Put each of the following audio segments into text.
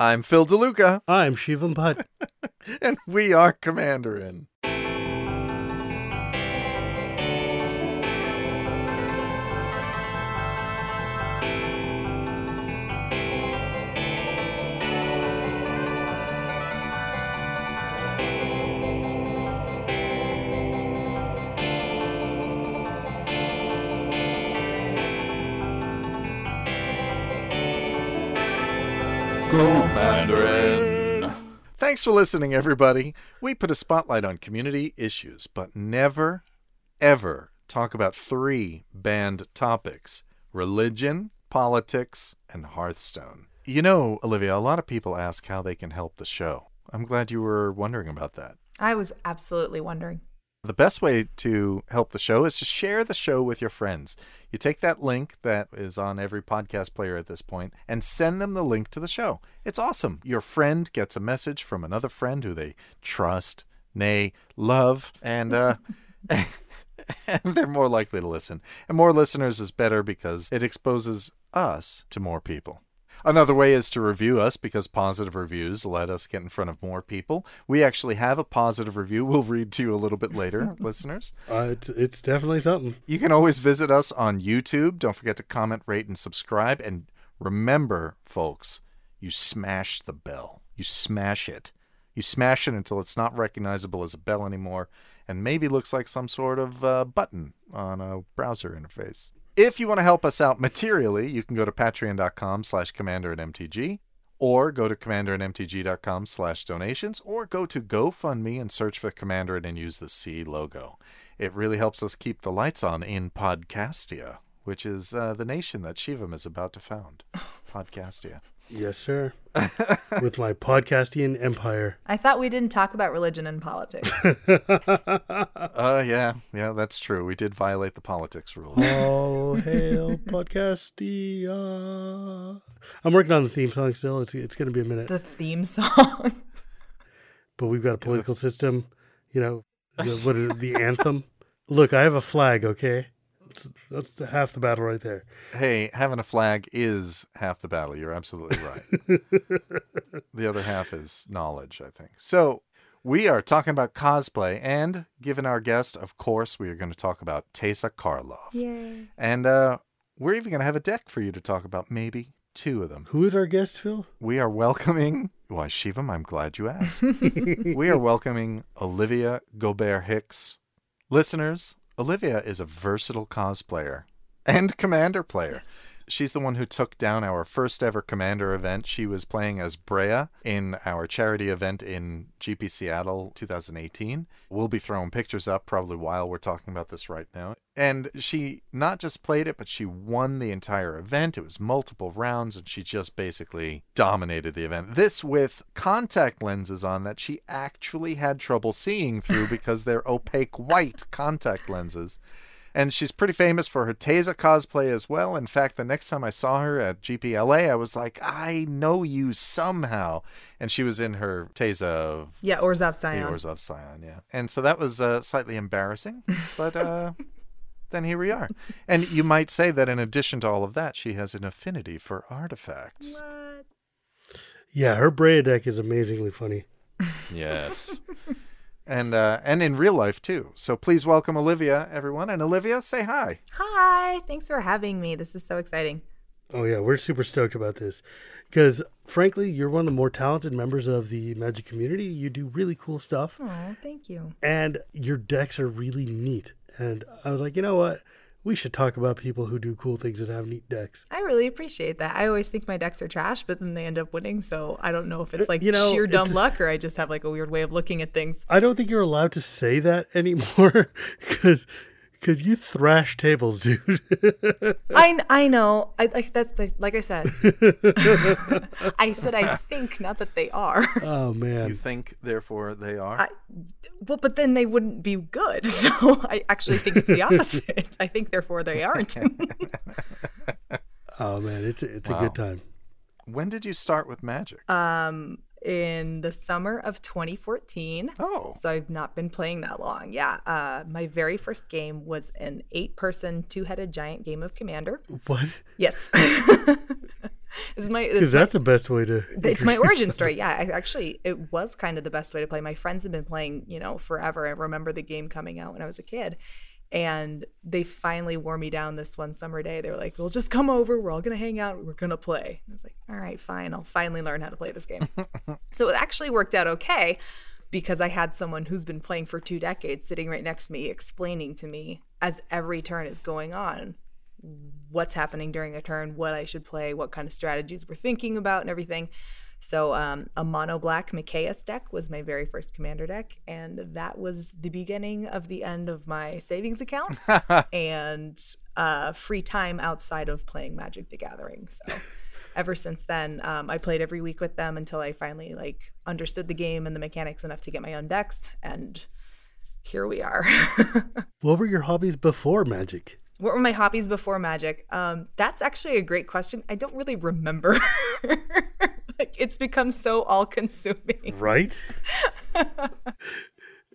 I'm Phil DeLuca, I'm Shivam Bhatt. and we are Commanderin. Commanderin. Thanks for listening, everybody. We put a spotlight on community issues, but never, ever talk about three banned topics religion, politics, and Hearthstone. You know, Olivia, a lot of people ask how they can help the show. I'm glad you were wondering about that. I was absolutely wondering. The best way to help the show is to share the show with your friends. You take that link that is on every podcast player at this point and send them the link to the show. It's awesome. Your friend gets a message from another friend who they trust, nay, love, and uh and they're more likely to listen. And more listeners is better because it exposes us to more people. Another way is to review us because positive reviews let us get in front of more people. We actually have a positive review we'll read to you a little bit later, listeners. Uh, it's, it's definitely something. You can always visit us on YouTube. Don't forget to comment, rate, and subscribe. And remember, folks, you smash the bell. You smash it. You smash it until it's not recognizable as a bell anymore and maybe looks like some sort of uh, button on a browser interface. If you want to help us out materially, you can go to patreon.com slash commander at MTG or go to commanderandmtg.com slash donations or go to GoFundMe and search for Commander and use the C logo. It really helps us keep the lights on in Podcastia, which is uh, the nation that Shivam is about to found. Podcastia. Yes, sir. With my podcastian empire. I thought we didn't talk about religion and politics. Uh, yeah, yeah, that's true. We did violate the politics rules. All hail Podcastia. I'm working on the theme song still. It's it's going to be a minute. the theme song. But we've got a political system, you know, the, what is it, the anthem. Look, I have a flag, okay? That's, that's the, half the battle right there. hey, having a flag is half the battle. You're absolutely right. the other half is knowledge, I think. So we are talking about cosplay, and given our guest, of course, we are going to talk about Teysa Karlov. Yay. And uh, we're even going to have a deck for you to talk about, maybe two of them. Who is our guest, Phil? We are welcoming. Why, Shivam, I'm glad you asked. we are welcoming Olivia Gobert Hicks. Listeners, Olivia is a versatile cosplayer and commander player. She's the one who took down our first ever commander event. She was playing as Breya in our charity event in GP Seattle 2018. We'll be throwing pictures up probably while we're talking about this right now. And she not just played it, but she won the entire event. It was multiple rounds, and she just basically dominated the event. This with contact lenses on that she actually had trouble seeing through because they're opaque white contact lenses. And she's pretty famous for her Teysa cosplay as well. In fact, the next time I saw her at GPLA, I was like, I know you somehow. And she was in her Teysa Yeah, Orzhov the Scion. Orzhov Scion, yeah. And so that was uh, slightly embarrassing, but uh, then here we are. And you might say that in addition to all of that, she has an affinity for artifacts. What? Yeah, her Breya deck is amazingly funny. Yes. and uh, and in real life too. So please welcome Olivia, everyone. And Olivia, say hi. Hi. Thanks for having me. This is so exciting. Oh yeah, we're super stoked about this because frankly, you're one of the more talented members of the Magic community. You do really cool stuff, Oh, thank you. and your decks are really neat. And I was like, you know what? We should talk about people who do cool things and have neat decks. I really appreciate that. I always think my decks are trash, but then they end up winning. So I don't know if it's uh, like You know, sheer dumb luck or I just have like a weird way of looking at things. I don't think you're allowed to say that anymore because because you thrash tables, dude. I, I know. I like that's like, like I said. I said I think, not that they are. oh man. You think, therefore, they are. I, well, but then they wouldn't be good. So I actually think it's the opposite. I think therefore they aren't. oh man, it's a, it's a good time. when did you start with magic? um, in the summer of 2014. oh, So I've not been playing that long. Yeah. Uh, my very first game was an eight person, two headed giant game of Commander. What? Yes. Is my, Because it's my, that's the best way to. it's my origin story. Yeah, I, actually, it was kind of the best way to play. My friends have been playing, you know, forever. I remember the game coming out when I was a kid, and they finally wore me down this one summer day. They were like, "Well, just come over. We're all gonna hang out. We're gonna play." I was like, "All right, fine. I'll finally learn how to play this game." so it actually worked out okay because I had someone who's been playing for two decades sitting right next to me, explaining to me as every turn is going on what's happening during a turn, what I should play, what kind of strategies we're thinking about, and everything. So, um, a mono black Mikaeus deck was my very first commander deck, and that was the beginning of the end of my savings account and uh, free time outside of playing Magic the Gathering. So, ever since then, um, I played every week with them until I finally like understood the game and the mechanics enough to get my own decks, and here we are. What were your hobbies before Magic? What were my hobbies before magic? Um, that's actually a great question. I don't really remember. like it's become so all consuming. Right?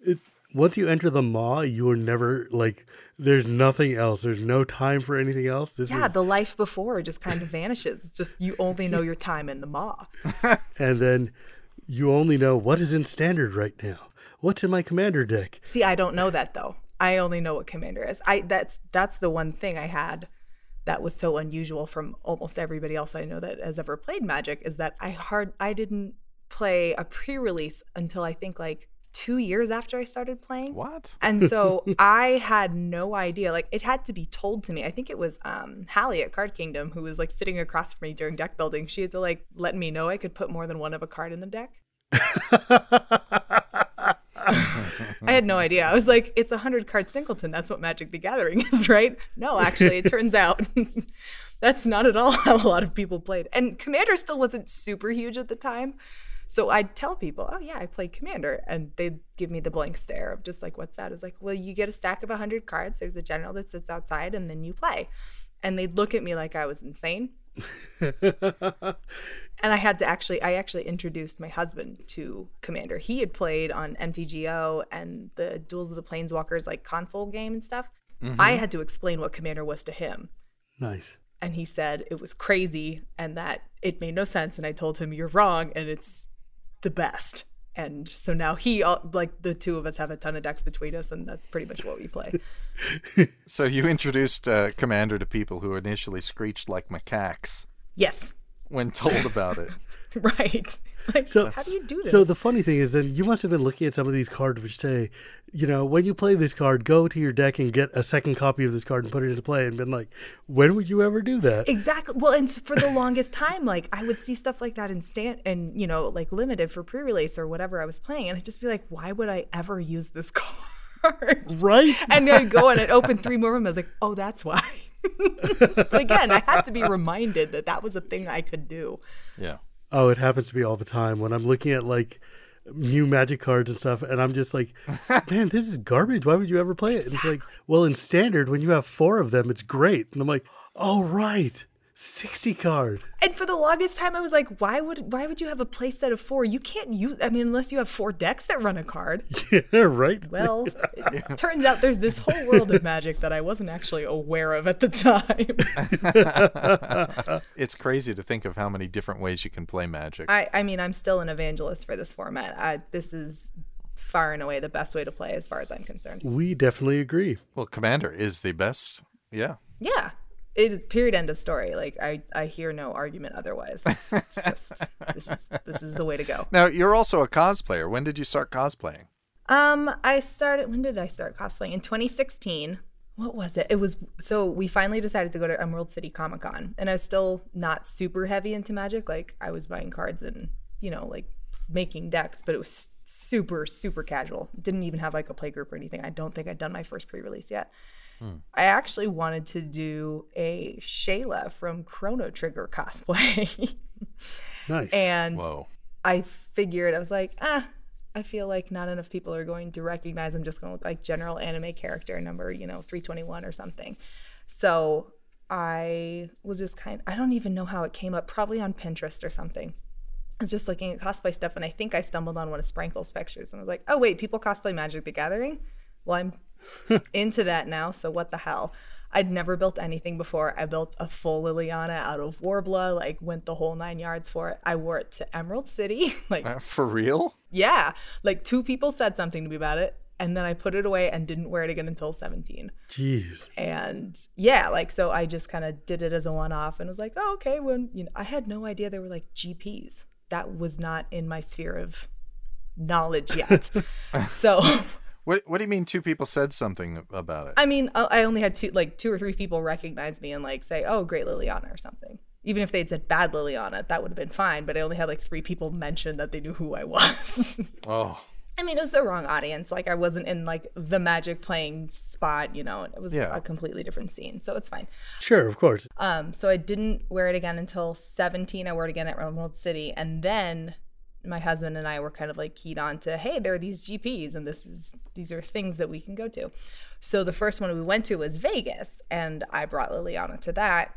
it, once you enter the maw, you are never like. There's nothing else. There's no time for anything else. This Yeah, is, the life before just kind of vanishes. Just you only know your time in the maw. and then you only know what is in standard right now. What's in my commander deck? See, I don't know that though. I only know what commander is. I that's that's the one thing I had that was so unusual from almost everybody else I know that has ever played Magic is that I hard I didn't play a pre-release until I think like 2 years after I started playing. What? And so I had no idea. Like it had to be told to me. I think it was um Hallie at Card Kingdom who was like sitting across from me during deck building. She had to like let me know I could put more than one of a card in the deck. I had no idea. I was like, it's a hundred card singleton. That's what Magic the Gathering is, right? No, actually, it turns out that's not at all how a lot of people played. And Commander still wasn't super huge at the time. So I'd tell people, oh, yeah, I played Commander. And they'd give me the blank stare of just like, what's that? It's like, well, you get a stack of 100 cards. There's a general that sits outside, and then you play. And they'd look at me like I was insane. and I had to actually, I actually introduced my husband to Commander. He had played on MTGO and the Duels of the Planeswalkers, like console game and stuff. Mm-hmm. I had to explain what Commander was to him Nice. and he said it was crazy and that it made no sense and i told him you're wrong and it's the best and so now he like the two of us have a ton of decks between us and that's pretty much what we play. So you introduced uh, Commander to people who initially screeched like macaques. Yes. When told about it. right like So how do you do this So the funny thing is, then you must have been looking at some of these cards which say, you know, when you play this card, go to your deck and get a second copy of this card and put it into play, and been like, when would you ever do that? Exactly. Well, and for the longest time, like I would see stuff like that in stand and you know, like limited for pre-release or whatever I was playing, and I'd just be like, why would I ever use this card? Right? And I'd go and I'd open three more of them. I was like, oh, that's why. but again, I had to be reminded that that was a thing I could do. Yeah. Oh, it happens to me all the time when I'm looking at like new magic cards and stuff, and I'm just like, man, this is garbage. Why would you ever play it? And it's like, well, in standard, when you have four of them, it's great. And I'm like, oh, right. 60 card. And for the longest time, I was like, why would why would you have a play set of four? You can't use. I mean, unless you have four decks that run a card. Yeah, right. Well, it turns out there's this whole world of magic that I wasn't actually aware of at the time. It's crazy to think of how many different ways you can play Magic. I, I mean, I'm still an evangelist for this format. I, this is far and away the best way to play, as far as I'm concerned. we definitely agree. Well, Commander is the best. Yeah. Yeah, it is period end of story. Like I, I hear no argument otherwise. It's just this is this is the way to go. Now, you're also a cosplayer. When did you start cosplaying? Um, I started. When did I start cosplaying? In 2016. What was it? It was so we finally decided to go to Emerald City Comic Con, and I was still not super heavy into Magic. Like I was buying cards and you know like making decks, but it was super super casual. Didn't even have like a play group or anything. I don't think I'd done my first pre-release yet. I actually wanted to do a Schala from Chrono Trigger cosplay. Nice. and Whoa. I figured I was like, ah, I feel like not enough people are going to recognize I'm just going to look like general anime character number, you know, 321 or something. So I was just kind I don't even know how it came up, probably on Pinterest or something. I was just looking at cosplay stuff and I think I stumbled on one of Sprinkle's pictures and I was like, oh, wait, people cosplay Magic the Gathering? Well, I'm into that now, so what the hell? I'd never built anything before. I built a full Liliana out of Worbla, like went the whole nine yards for it. I wore it to Emerald City. like, Uh, for real? yeah, like two people said something to me about it. And then I put it away and didn't wear it again until 17. Jeez. And yeah, like, so I just kind of did it as a one off and was like, oh, okay. When, you know, I had no idea there were like GPs. That was not in my sphere of knowledge yet. so, What What do you mean? Two people said something about it. I mean, I I only had two, like, two or three people recognize me and like say, oh, great Liliana or something. Even if they'd said bad Liliana, that would have been fine. But I only had like three people mention that they knew who I was. oh, I mean, it was the wrong audience. Like, I wasn't in like the magic playing spot, you know, it was Yeah. a completely different scene. So it's fine. Sure, of course. Um, so I didn't wear it again until 17. I wore it again at Emerald City. And then my husband and I were kind of like keyed on to, hey, there are these GPs and this is these are things that we can go to. So the first one we went to was Vegas and I brought Liliana to that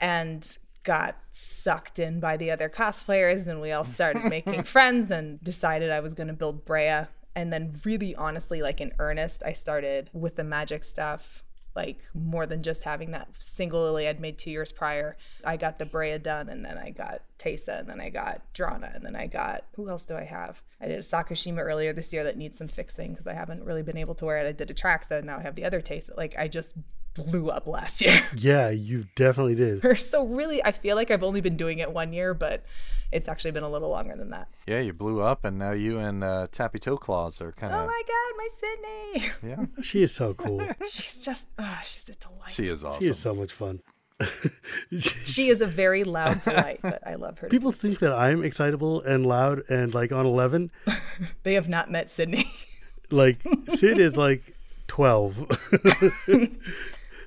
and got sucked in by the other cosplayers and we all started making friends and decided I was going to build Breya and then really honestly like in earnest I started with the magic stuff like more than just having that single lily I'd made two years prior. I got the Breya done, and then I got Teysa, and then I got Drana, and then I got who else do I have? I did a Sakashima earlier this year that needs some fixing because I haven't really been able to wear it. I did a Traxa, and now I have the other Teysa. Like I just blew up last year. Yeah, you definitely did. so really, I feel like I've only been doing it one year, but it's actually been a little longer than that. yeah, you blew up, and now you and uh, Tappy Toe Claws are kind of. Oh my God, my Sydney! yeah, She is so cool. she's just, oh, she's a delight. she is awesome. She is so much fun. She is a very loud delight, but I love her. People think that I'm excitable and loud and like on 11. They have not met Sydney. Like Sid is like 12.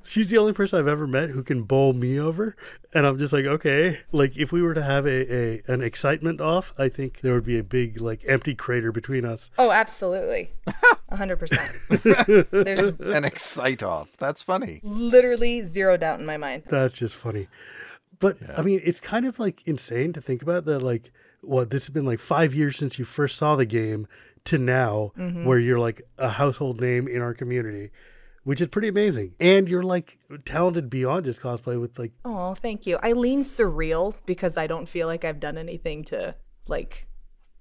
She's the only person I've ever met who can bowl me over, and I'm just like, okay. Like if we were to have a, a an excitement off, I think there would be a big like empty crater between us. Oh, absolutely. A hundred percent. There's An excite off. That's funny. literally zero doubt in my mind. That's just funny. But I mean, it's kind of like insane to think about that. Like, what this has been like five years since you first saw the game to now, mm-hmm. where you're like a household name in our community, which is pretty amazing. And you're like talented beyond just cosplay with like, Oh, thank you. I lean surreal because I don't feel like I've done anything to like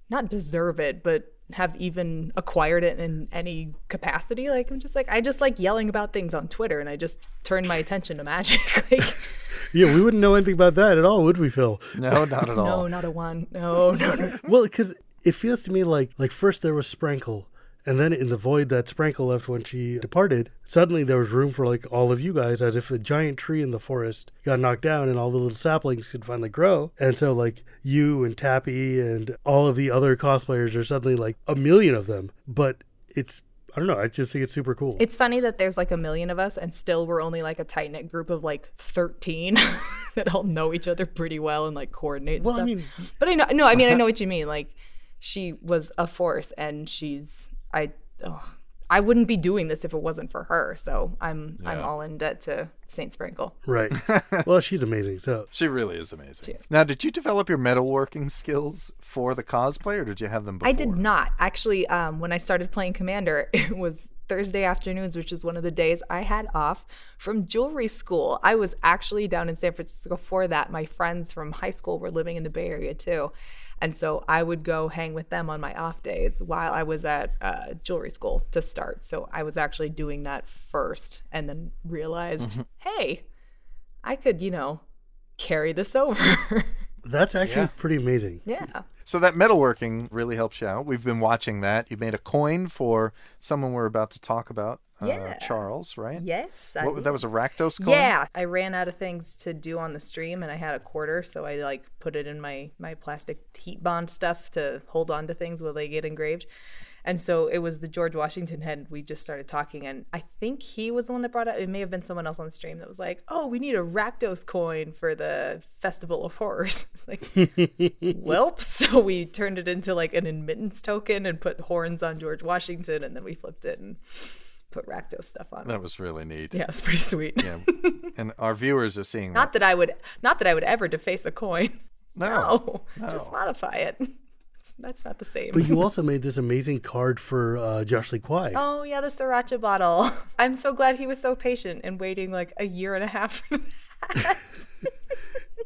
not deserve it, but have even acquired it in any capacity. Like I'm just like I just like yelling about things on Twitter and I just turn my attention to magic. like yeah, we wouldn't know anything about that at all, would we, Phil? No, not at all. no, not a one. No, no, no. Well, because it feels to me like like first there was Sprankle, and then in the void that Sprankle left when she departed, suddenly there was room for like all of you guys, as if a giant tree in the forest got knocked down and all the little saplings could finally grow. And so like you and Tappy and all of the other cosplayers are suddenly like a million of them. But it's I don't know. I just think it's super cool. It's funny that there's like a million of us and still we're only like a tight knit group of like 13 that all know each other pretty well and like coordinate. well, I mean, But I know, no, I mean, I know what you mean. Like, she was a force, and she's I. Oh, I wouldn't be doing this if it wasn't for her. So I'm I'm all in debt to Saint Sprinkle. right. well, she's amazing. So She really is amazing. Is. Now, did you develop your metalworking skills for the cosplay, or did you have them before? I did not actually. Um, when I started playing Commander, it was Thursday afternoons, which is one of the days I had off from jewelry school. I was actually down in San Francisco for that. My friends from high school were living in the Bay Area too. And so I would go hang with them on my off days while I was at uh, jewelry school to start. So I was actually doing that first and then realized, hey, I could, you know, carry this over. that's actually Yeah. pretty amazing. yeah. So that metalworking really helps you out. We've been watching that. You made a coin for someone we're about to talk about, uh, Charles, right? Yes. I What, that was a Rakdos coin. Yeah, I ran out of things to do on the stream, and I had a quarter, so I like put it in my my plastic heat bond stuff to hold on to things while they get engraved. And so it was the George Washington head. We just started talking, and I think he was the one that brought up. It may have been someone else on the stream that was like, "Oh, we need a Rakdos coin for the Festival of Horrors." It's like, welp. So we turned it into like an admittance token and put horns on George Washington, and then we flipped it and put Rakdos stuff on. That was really neat. Yeah, it was pretty sweet. Yeah. and our viewers are seeing Not that I would, not that I would ever deface a coin. that. No. No, just modify it. It's that's not the same. But you also made this amazing card for uh, Josh Lee Kwai. Oh yeah, the sriracha bottle. I'm so glad he was so patient and waiting like a year and a half for that.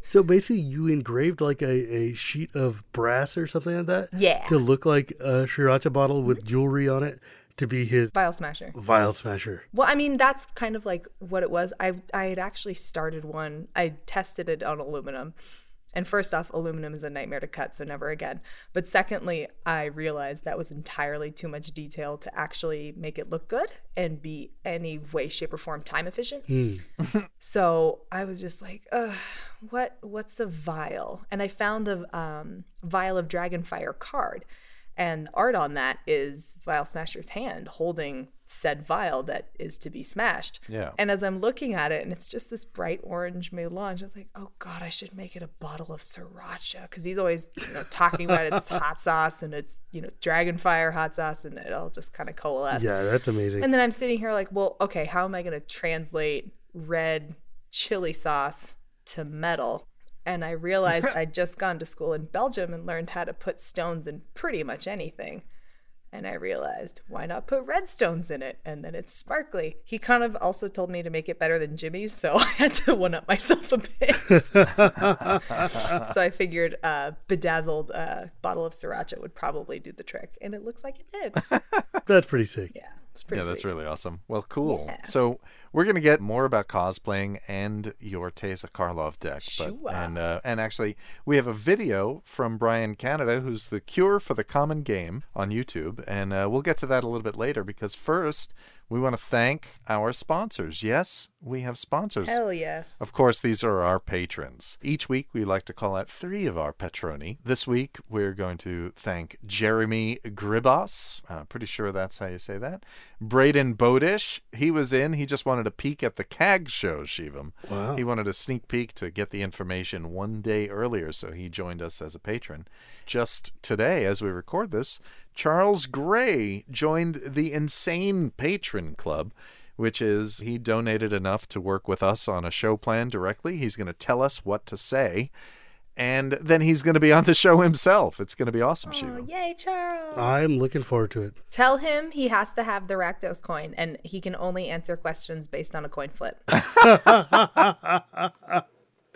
So basically, you engraved like a, a sheet of brass or something like that. Yeah. To look like a sriracha bottle with jewelry on it to be his Vial smasher. vial smasher. Well, I mean, that's kind of like what it was. I I had actually started one. I tested it on aluminum. And first off, aluminum is a nightmare to cut, so never again. But secondly, I realized that was entirely too much detail to actually make it look good and be any way, shape, or form time efficient. so I was just like, what what's a vial? And I found the um, vial of Dragonfire card. And art on that is Vial Smasher's hand holding said vial that is to be smashed. Yeah. And as I'm looking at it, and it's just this bright orange melange, I was like, oh God, I should make it a bottle of sriracha. Because he's always you know, talking about it's hot sauce and it's, you know, Dragonfire hot sauce, and it all just kind of coalesced. Yeah, that's amazing. And then I'm sitting here like, well, okay, how am I going to translate red chili sauce to metal? And I realized I'd just gone to school in Belgium and learned how to put stones in pretty much anything. And I realized, why not put red stones in it? And then it's sparkly. He kind of also told me to make it better than Jimmy's, so I had to one up myself a bit. so I figured a bedazzled uh, bottle of sriracha would probably do the trick. And it looks like it did. that's pretty sick. Yeah, it's pretty Yeah, that's really awesome. Well, cool. Yeah. So we're gonna get more about cosplaying and your Teysa Karlov deck, but and uh, and actually we have a video from Brian Canada, who's the cure for the common game on YouTube, and uh, we'll get to that a little bit later because first we want to thank our sponsors. Yes, we have sponsors. Hell yes. Of course, these are our patrons. Each week, we like to call out three of our patroni. This week, we're going to thank Jeremy Gribos. Uh, pretty sure that's how you say that. Braden Bodish. He was in. He just wanted a peek at the CAG show, Shivam. Wow. He wanted a sneak peek to get the information one day earlier, so he joined us as a patron. Just today, as we record this, Charles Gray joined the Insane Patron Club, which is he donated enough to work with us on a show plan directly. He's going to tell us what to say, and then he's going to be on the show himself. It's going to be awesome, Oh, Shiva. yay, Charles. I'm looking forward to it. Tell him he has to have the Rakdos coin and he can only answer questions based on a coin flip.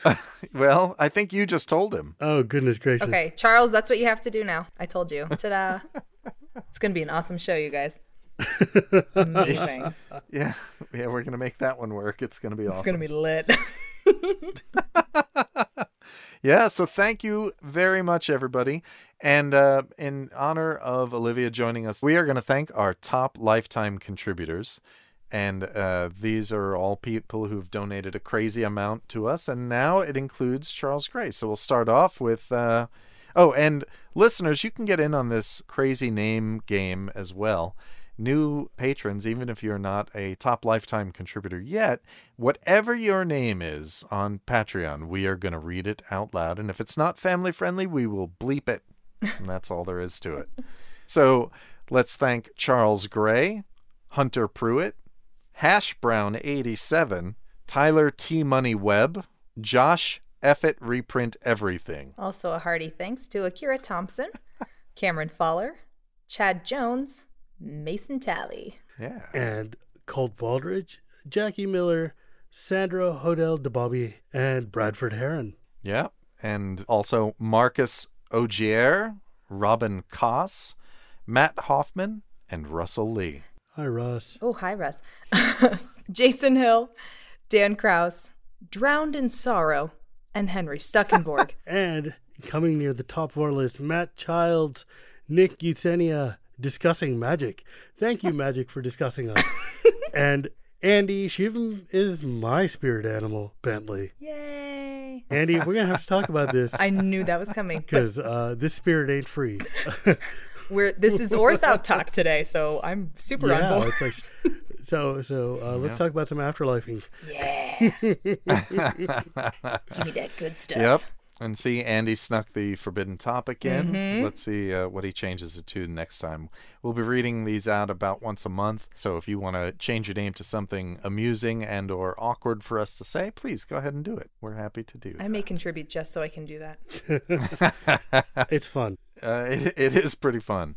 Well, I think you just told him. Oh goodness gracious! Okay, Charles, that's what you have to do now. I told you. Ta da. it's going to be an awesome show, you guys. Amazing. Yeah, yeah, we're going to make that one work. It's going to be awesome. It's going to be lit. Yeah, so thank you very much, everybody. And uh, in honor of Olivia joining us, we are going to thank our top lifetime contributors. And uh, these are all people who've donated a crazy amount to us. And now it includes Charles Gray. So we'll start off with. Uh, oh, and listeners, you can get in on this crazy name game as well. New patrons, even if you're not a top lifetime contributor yet, whatever your name is on Patreon, we are going to read it out loud. And if it's not family friendly, we will bleep it. And that's all there is to it. So let's thank Charles Gray, Hunter Pruitt, Hash Brown 87, Tyler T Money Webb, Josh Effett Reprint Everything. also, a hearty thanks to Akira Thompson, Cameron Faller, Chad Jones, Mason Talley. Yeah. And Colt Baldridge, Jackie Miller, Sandra Hodel DeBobby, and Bradford Heron. Yeah. And also Marcus Ogier, Robin Koss, Matt Hoffman, and Russell Lee. Hi Russ. Oh, hi, Russ. Jason Hill, Dan Kraus, Drowned in Sorrow, and Henry Stuckenborg. And coming near the top of our list, Matt Childs, Nick Eusenia, discussing magic. Thank you, Magic, for discussing us. and Andy Shivam is my spirit animal, Bentley. Yay. Andy, we're gonna have to talk about this I knew that was coming. because uh, this spirit ain't free. We're this is Orzhov talk today, so I'm super on board. it's like so. So uh, let's talk about some afterlifing. Yeah. Give me that good stuff. Yep. And see, Andy snuck the forbidden topic in. Mm-hmm. Let's see uh, what he changes it to next time. We'll be reading these out about once a month. So if you want to change your name to something amusing and or awkward for us to say, please go ahead and do it. We're happy to do. I may contribute just so I can do that. It's fun. Uh, it, it is pretty fun.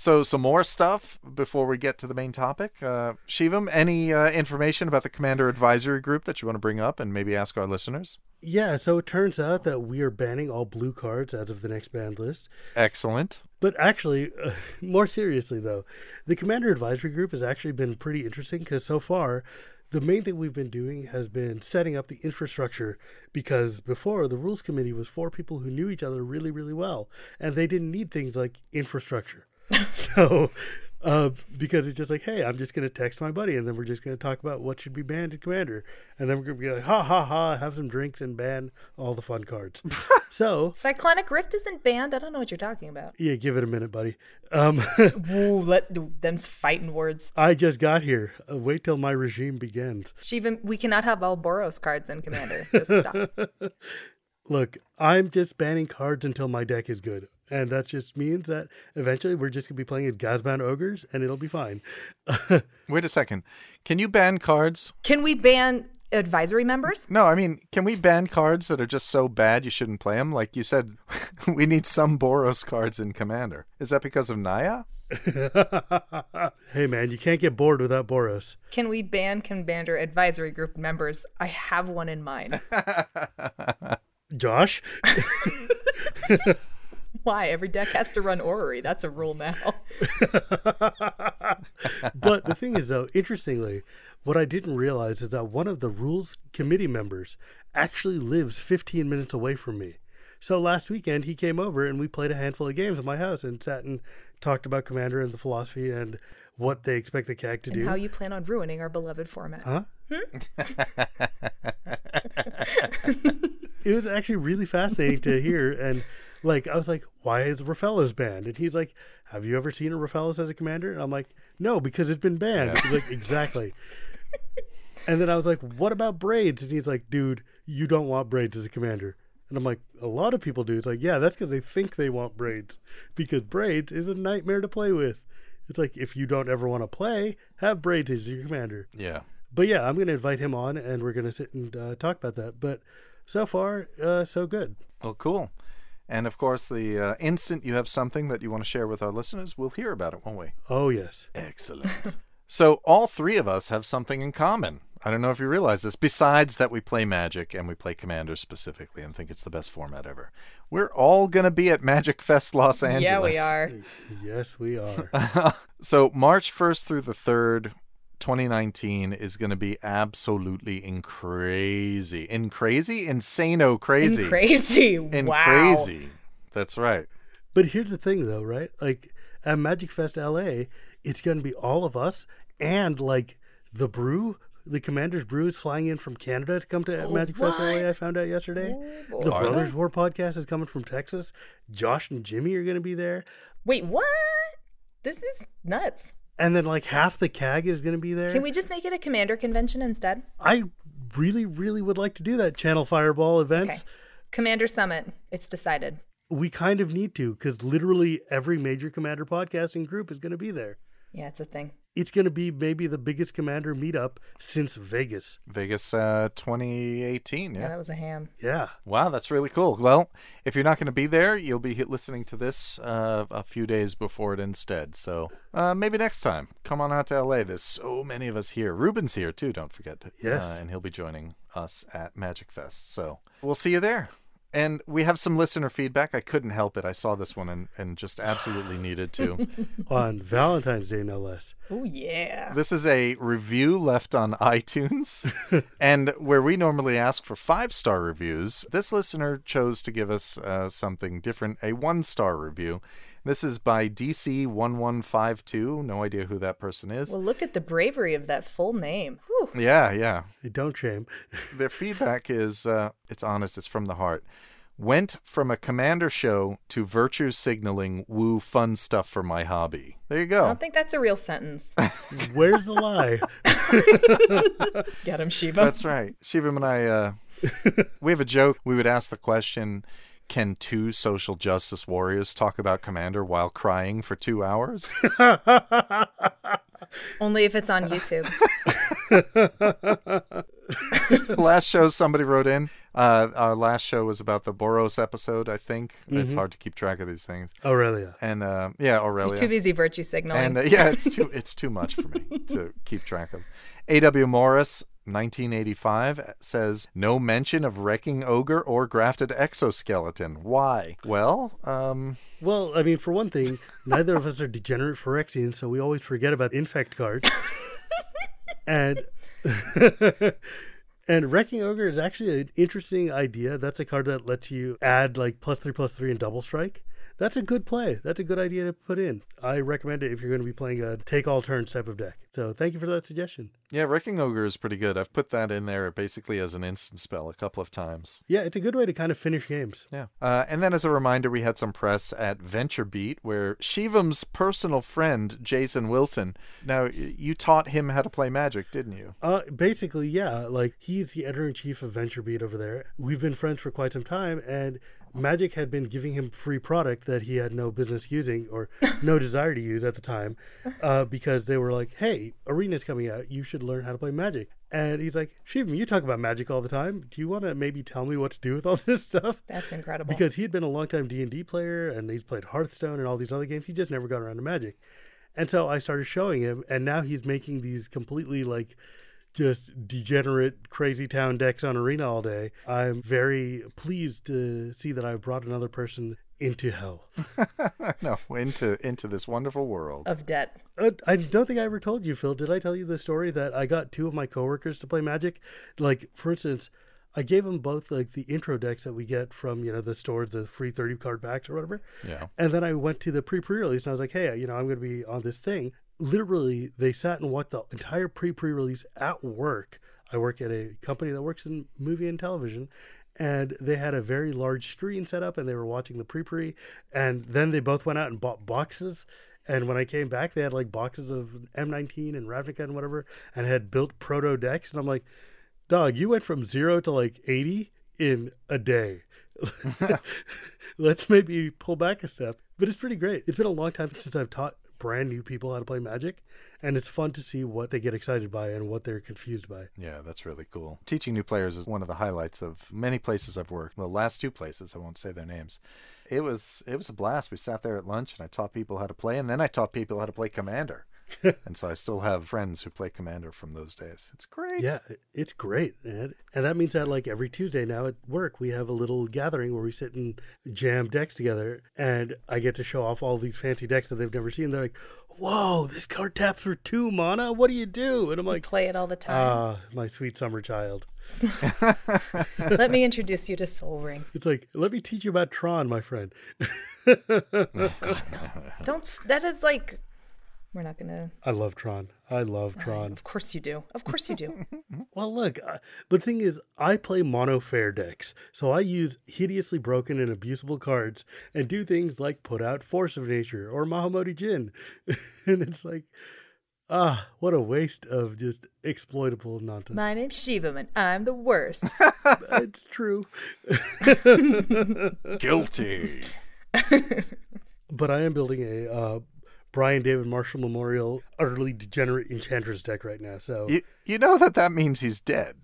So, some more stuff before we get to the main topic. Uh, Shivam, any uh, information about the Commander Advisory Group that you want to bring up and maybe ask our listeners? Yeah, so it turns out that we are banning all blue cards as of the next banned list. Excellent. But actually, uh, more seriously though, the Commander Advisory Group has actually been pretty interesting because so far, the main thing we've been doing has been setting up the infrastructure because before the rules committee was four people who knew each other really, really well, and they didn't need things like infrastructure. so, uh, because it's just like, hey, I'm just going to text my buddy, and then we're just going to talk about what should be banned in Commander, and then we're going to be like, ha ha ha, have some drinks and ban all the fun cards. so, Cyclonic Rift isn't banned. I don't know what you're talking about. yeah, give it a minute, buddy. Um, Ooh, let them's fighting words. I just got here. Uh, wait till my regime begins. Shiva, we cannot have Alboros cards in Commander. Just stop. Look, I'm just banning cards until my deck is good. And that just means that eventually we're just going to be playing as Gazban Ogres and it'll be fine. Wait a second. Can you ban cards? Can we ban advisory members? No, I mean, can we ban cards that are just so bad you shouldn't play them? Like you said, we need some Boros cards in Commander. Is that because of Naya? hey, man, you can't get bored without Boros. Can we ban Commander advisory group members? I have one in mind. Josh? Why? Every deck has to run Orrery. That's a rule now. but the thing is, though, interestingly, what I didn't realize is that one of the rules committee members actually lives 15 minutes away from me. So last weekend he came over and we played a handful of games at my house and sat and talked about Commander and the philosophy and what they expect the CAG to And do. how you plan on ruining our beloved format. Huh? Hmm? it was actually really fascinating to hear and like I was like, why is Rofellos banned? And he's like, Have you ever seen a Rofellos as a commander? And I'm like, No, because it's been banned. He's like, Exactly. and then I was like, What about braids? And he's like, Dude, you don't want braids as a commander. And I'm like, a lot of people do. It's like, yeah, that's because they think they want braids. Because braids is a nightmare to play with. It's like if you don't ever want to play, have braids as your commander. Yeah. But yeah, I'm going to invite him on, and we're going to sit and uh, talk about that. But so far, uh, so good. Well, cool. And of course, the uh, instant you have something that you want to share with our listeners, we'll hear about it, won't we? Oh yes, Excellent. so, all three of us have something in common. I don't know if you realize this, besides that we play Magic and we play Commander specifically and think it's the best format ever. We're all going to be at Magic Fest Los Angeles. Yeah, we are. yes we are. so, March 1st through the 3rd, 2019 is going to be absolutely in crazy. In crazy? Insano crazy. And crazy. In wow. crazy. That's right. but here's the thing, though, right? Like at Magic Fest LA, it's going to be all of us and like the brew. The Commander's Brew is flying in from Canada to come to oh, Magic Fest LA. I found out yesterday. Oh, the Are Brothers War podcast is coming from Texas. Josh and Jimmy are going to be there, Wait, what? This is nuts. And then like half the CAG is going to be there. Can we just make it a commander convention instead? I really, really would like to do that Channel Fireball event. Okay. Commander Summit. It's decided. We kind of need to because literally every major commander podcasting group is going to be there. Yeah, it's a thing. It's going to be maybe the biggest commander meetup since Vegas. Vegas uh, 2018. Yeah, Yeah. that was a ham. Yeah. Wow, that's really cool. Well, if you're not going to be there, you'll be listening to this uh, a few days before it instead. So uh, maybe next time, come on out to LA. There's so many of us here. Ruben's here too. Don't forget. Yes. uh, and he'll be joining us at Magic Fest. So we'll see you there. And we have some listener feedback. I couldn't help it. I saw this one and, and just absolutely needed to. On Valentine's Day, no less. Oh, yeah. This is a review left on iTunes. and where we normally ask for five star reviews, this listener chose to give us uh, something different a one star review. This is by DC1152. No idea who that person is. Well, look at the bravery of that full name. Whew. yeah, yeah. Don't shame. Their feedback is uh, it's honest, it's from the heart. Went from a commander show to virtue signaling woo fun stuff for my hobby. There you go. I don't think that's a real sentence. Where's the lie? Get him, Shiva. That's right. Shiva and I uh, we have a joke. We would ask the question Can two social justice warriors talk about Commander while crying for two hours? Only if it's on YouTube. last show, somebody wrote in. Uh, our last show was about the Boros episode, I think. It's hard to keep track of these things. Aurelia. And uh, yeah, Aurelia. Too busy virtue signaling. And uh, yeah, it's too it's too much for me to keep track of. A.W. Morris, 1985, says no mention of wrecking ogre or grafted exoskeleton. Why? Well, um, Well, I mean, for one thing, neither of us are degenerate Phyrexians, so we always forget about infect cards. and and Wrecking Ogre is actually an interesting idea. That's a card that lets you add like plus three plus three and double strike. That's a good play. That's a good idea to put in. I recommend it if you're going to be playing a take all turns type of deck. So thank you for that suggestion. yeah, wrecking ogre is pretty good. I've put that in there basically as an instant spell a couple of times. Yeah, it's a good way to kind of finish games. Yeah. Uh, and then as a reminder, we had some press at Venture Beat where Shivam's personal friend, Jason Wilson, now you taught him how to play magic, didn't you? Uh, basically, yeah. Like he's the editor in chief of Venture Beat over there. We've been friends for quite some time, and Magic had been giving him free product that he had no business using or no desire to use at the time, uh, because they were like, "Hey, Arena's coming out. You should learn how to play Magic." And he's like, "Shivam, you talk about Magic all the time. Do you want to maybe tell me what to do with all this stuff?" That's incredible. because he had been a longtime D and D player and he's played Hearthstone and all these other games. He just never got around to Magic, and so I started showing him, and now he's making these completely like just degenerate crazy town decks on Arena all day. I'm very pleased to see that i've brought another person into hell. no, into into this wonderful world. of debt. Uh, I don't think I ever told you, Phil. Did I tell you the story that I got two of my coworkers to play Magic? Like, for instance, I gave them both like the intro decks that we get from you know the stores, the free thirty card packs or whatever. Yeah. And then I went to the pre pre release and I was like, hey, you know, I'm going to be on this thing. Literally, they sat and watched the entire pre pre release at work. I work at a company that works in movie and television. And they had a very large screen set up and they were watching the pre pre. And then they both went out and bought boxes. And when I came back, they had like boxes of M19 and Ravnica and whatever and had built proto decks. And I'm like, dog, you went from zero to like 80 in a day. Let's maybe pull back a step. But it's pretty great. It's been a long time since I've taught brand new people how to play Magic, and it's fun to see what they get excited by and what they're confused by. Yeah, that's really cool. Teaching new players is one of the highlights of many places I've worked. The last two places, I won't say their names. It was it was a blast. We sat there at lunch and I taught people how to play and then I taught people how to play Commander. and so I still have friends who play Commander from those days. It's great. Yeah, it's great. And, and that means that like every Tuesday now at work, we have a little gathering where we sit and jam decks together. And I get to show off all these fancy decks that they've never seen. They're like, whoa, this card taps for two mana. What do you do? And I'm like, Play it all the time. ah, my sweet summer child. Let me introduce you to Soul Ring. It's like, let me teach you about Tron, my friend. Don't. That is like. We're not gonna. I love Tron. I love Tron. Of course you do. Of course you do. Well, look, uh, but the thing is, I play mono fair decks, so I use hideously broken and abusable cards and do things like put out Force of Nature or Mahamoti Djinn, and it's like, ah, what a waste of just exploitable nonsense. My name's Shivam and I'm the worst. it's true, Guilty. but I am building a uh, Brian David Marshall Memorial Utterly Degenerate Enchantress deck right now. So you, you know that that means he's dead.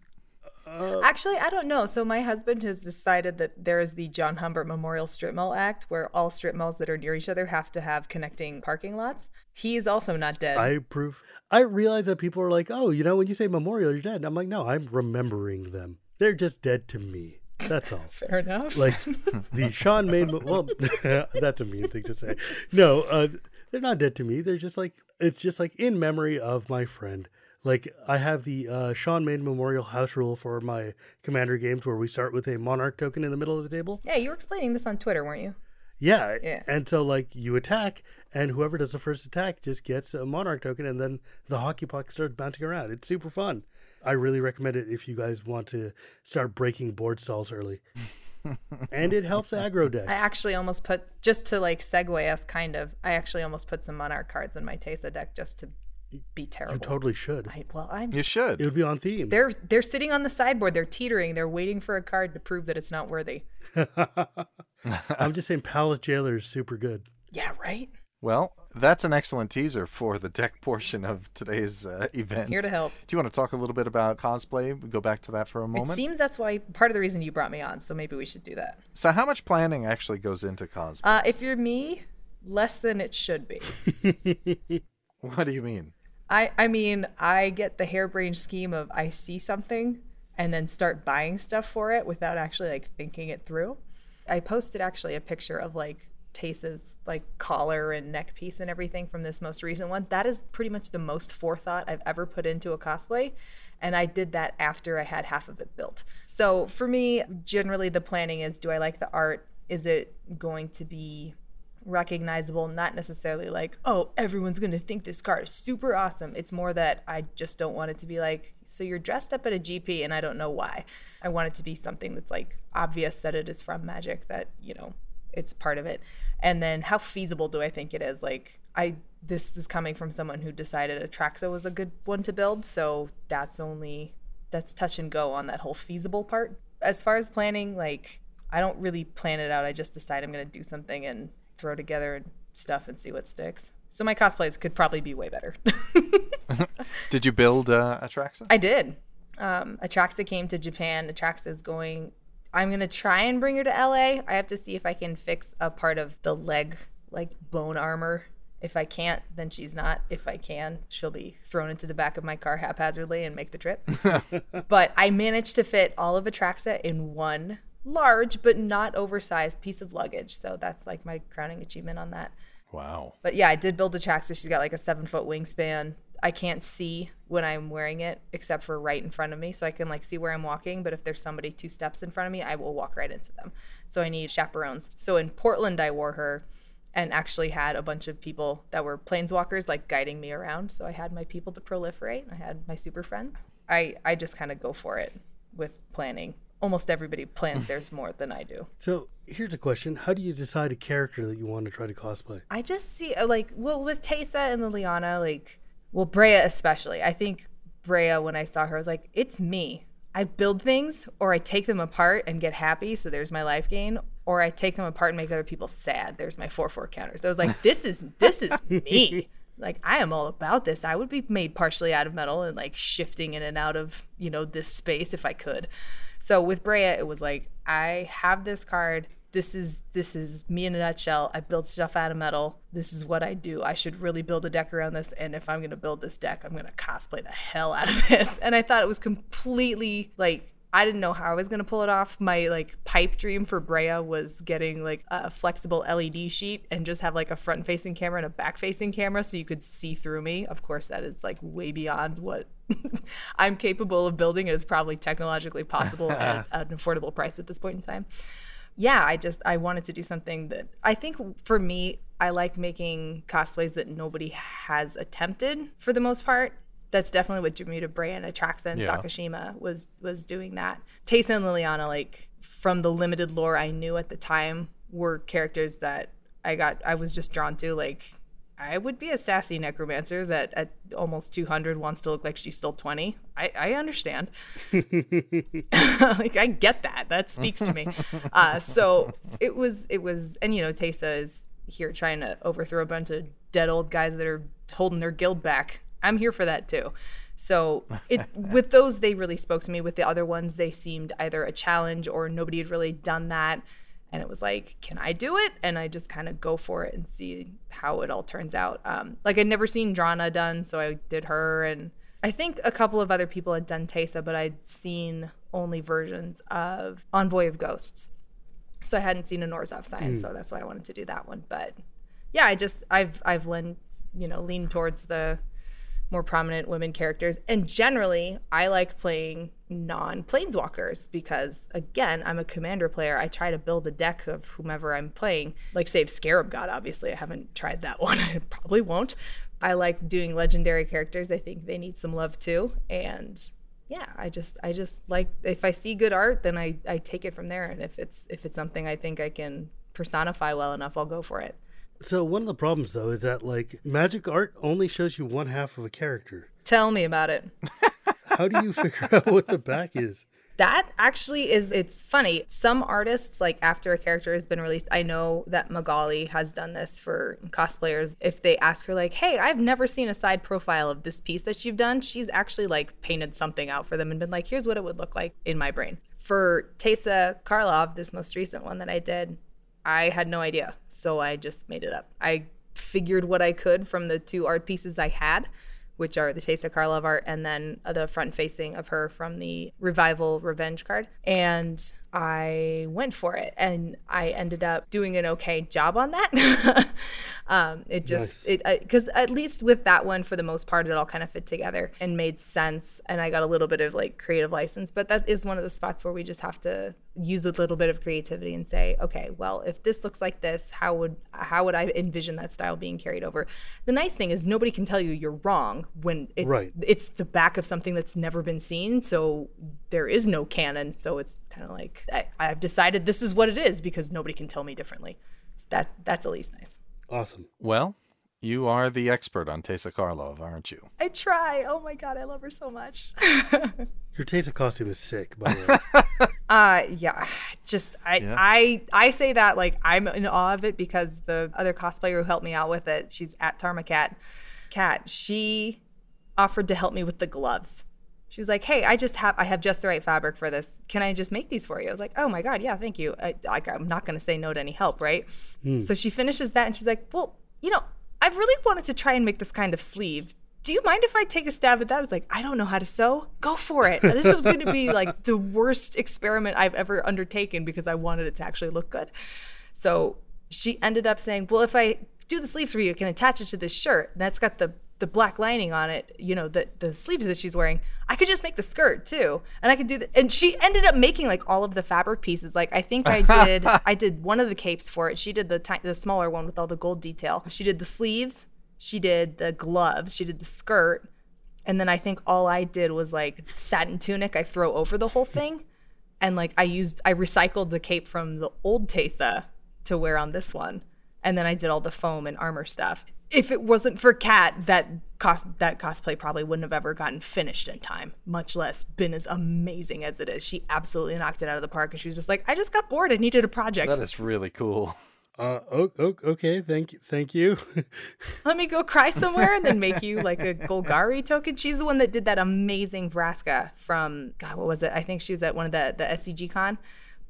Actually, I don't know. So my husband has decided that there is the John Humbert Memorial Strip Mall Act, where all strip malls that are near each other have to have connecting parking lots. He is also not dead. I approve. I realize that people are like, oh, you know, when you say memorial, you're dead. And I'm like, no, I'm remembering them. They're just dead to me. That's all. Fair enough. Like the Sean Main. Well, that's a mean thing to say. No, uh, they're not dead to me. They're just like it's just like in memory of my friend. Like I have the uh, Sean Main Memorial House Rule for my Commander games, where we start with a Monarch token in the middle of the table. yeah, you were explaining this on Twitter, weren't you? Yeah. Yeah. And so like you attack and whoever does the first attack just gets a monarch token and then the hockey puck starts bouncing around. It's super fun. I really recommend it if you guys want to start breaking board stalls early. and it helps aggro decks. I actually almost put just to like segue us kind of. I actually almost put some Monarch cards in my Teysa deck just to be terrible. You totally should. I, well, I'm. You should. It would be on theme. They're they're sitting on the sideboard. They're teetering. They're waiting for a card to prove that it's not worthy. I'm just saying, Palace Jailer is super good. Yeah, right. Well, that's an excellent teaser for the deck portion of today's uh, event. Here to help. Do you want to talk a little bit about cosplay? We go back to that for a moment. It seems that's why part of the reason you brought me on. So maybe we should do that. so, how much planning actually goes into cosplay? Uh, if you're me, less than it should be. what do you mean? I I mean, I get the harebrained scheme of I see something and then start buying stuff for it without actually like thinking it through. I posted actually a picture of like Teysa's like collar and neck piece and everything from this most recent one. That is pretty much the most forethought I've ever put into a cosplay. And I did that after I had half of it built. So for me, generally the planning is do I like the art? Is it going to be recognizable, not necessarily like, oh, everyone's going to think this card is super awesome. It's more that I just don't want it to be like, so you're dressed up at a GP and I don't know why. I want it to be something that's like obvious that it is from Magic, that, you know, it's part of it. And then how feasible do I think it is? Like, I, this is coming from someone who decided Atraxa was a good one to build. So that's only, that's touch and go on that whole feasible part. As far as planning, like, I don't really plan it out. I just decide I'm going to do something and throw together stuff and see what sticks. So my cosplays could probably be way better. Did you build uh, Atraxa? I did. Um, Atraxa came to Japan. Atraxa is going. I'm gonna try and bring her to LA. I have to see if I can fix a part of the leg, like bone armor. If I can't, then she's not. If I can, she'll be thrown into the back of my car haphazardly and make the trip. but I managed to fit all of Atraxa in one large but not oversized piece of luggage. So that's like my crowning achievement on that. Wow. But yeah, I did build Atraxa. She's got like a seven foot wingspan. I can't see when I'm wearing it except for right in front of me. So I can like see where I'm walking. But if there's somebody two steps in front of me, I will walk right into them. So I need chaperones. So in Portland, I wore her and actually had a bunch of people that were planeswalkers like guiding me around. So I had my people to proliferate. I had my super friends. I, I just kind of go for it with planning. Almost everybody plans theirs more than I do. So here's a question: How do you decide a character that you want to try to cosplay? I just see uh, like well with Teysa and Liliana, like well Breya especially. I think Breya when I saw her I was like, it's me. I build things or I take them apart and get happy, so there's my life gain, or I take them apart and make other people sad. There's my four four counters. So I was like, this is this is me. Like I am all about this. I would be made partially out of metal and like shifting in and out of, you know, this space if I could. So with Breya, it was like I have this card. This is this is me in a nutshell. I build stuff out of metal. This is what I do. I should really build a deck around this. And if I'm gonna build this deck, I'm gonna cosplay the hell out of this. And I thought it was completely like I didn't know how I was gonna pull it off. My like pipe dream for Breya was getting like a flexible LED sheet and just have like a front facing camera and a back facing camera so you could see through me. Of course, that is like way beyond what I'm capable of building. It is probably technologically possible at an affordable price at this point in time. Yeah, I just I wanted to do something that I think for me, I like making cosplays that nobody has attempted for the most part that's definitely what drew me to Breya and Atraxa and Yeah. Sakashima was was doing that. Teysa and Liliana, like from the limited lore I knew at the time, were characters that I got I was just drawn to. Like I would be a sassy necromancer that at almost 200 wants to look like she's still 20. I, I understand. like I get that. That speaks to me. Uh, so it was it was and you know Teysa is here trying to overthrow a bunch of dead old guys that are holding their guild back. I'm here for that too. So it with those they really spoke to me. With the other ones they seemed either a challenge or nobody had really done that. And it was like, can I do it? And I just kind of go for it and see how it all turns out. Um, like I'd never seen Drana done, so I did her, and I think a couple of other people had done Teysa, but I'd seen only versions of Envoy of Ghosts, so I hadn't seen a Norzov sign, so that's why I wanted to do that one. But yeah, I just I've I've leaned you know leaned towards the more prominent women characters. And generally, I like playing non planeswalkers because, again, I'm a commander player. I try to build a deck of whomever I'm playing. Like, save Scarab God, obviously. I haven't tried that one. I probably won't. I like doing legendary characters. I think they need some love too. And yeah, I just I just like if I see good art, then I, I take it from there. And if it's if it's something I think I can personify well enough, I'll go for it. So one of the problems though is that like magic art only shows you one half of a character. Tell me about it. How do you figure out what the back is? That actually is it's funny. Some artists like after a character has been released, I know that Magali has done this for cosplayers. If they ask her like, "Hey, I've never seen a side profile of this piece that you've done." She's actually like painted something out for them and been like, "Here's what it would look like in my brain." For Teysa Karlov, this most recent one that I did, I had no idea. So I just made it up. I figured what I could from the two art pieces I had which are the Teysa Karlov art and then the front facing of her from the Revival Revenge card. And I went for it and I ended up doing an okay job on that. um, it just, nice. it, because at least with that one, for the most part, it all kind of fit together and made sense. And I got a little bit of like creative license, but that is one of the spots where we just have to use a little bit of creativity and say, okay, well, if this looks like this, how would, how would I envision that style being carried over? The nice thing is nobody can tell you you're wrong when it, right. it's the back of something that's never been seen. So there is no canon. So it's kind of like, I, I've decided this is what it is because nobody can tell me differently. That that's at least nice. Awesome. Well, you are the expert on Teysa Karlov, aren't you? I try. Oh my god, I love her so much. Your Teysa costume is sick, by the way. uh yeah. Just I yeah. I I say that like I'm in awe of it because the other cosplayer who helped me out with it, she's at Tarma Cat. Cat, she offered to help me with the gloves she was like, "Hey, I just have I have just the right fabric for this. Can I just make these for you?" I was like, "Oh my god, yeah, thank you." I, like I'm not going to say no to any help, right? Mm. So she finishes that and she's like, "Well, you know, I've really wanted to try and make this kind of sleeve. Do you mind if I take a stab at that?" I was like, "I don't know how to sew. Go for it." this was going to be like the worst experiment I've ever undertaken because I wanted it to actually look good. So she ended up saying, "Well, if I do the sleeves for you, I can attach it to this shirt. That's got the the black lining on it, you know, the the sleeves that she's wearing, I could just make the skirt too, and I could do that. And she ended up making like all of the fabric pieces. Like I think I did, I did one of the capes for it. She did the t- the smaller one with all the gold detail. She did the sleeves. She did the gloves. She did the skirt, and then I think all I did was like satin tunic. I throw over the whole thing, and like I used, I recycled the cape from the old Teysa to wear on this one and then I did all the foam and armor stuff. If it wasn't for Kat, that cost that cosplay probably wouldn't have ever gotten finished in time, much less been as amazing as it is. She absolutely knocked it out of the park, and she was just like, "I just got bored. I needed a project." That is really cool. Uh, oh, oh, okay, thank you, thank you. Let me go cry somewhere and then make you like a Golgari token. She's the one that did that amazing Vraska from God, what was it? I think she was at one of the the SCG con,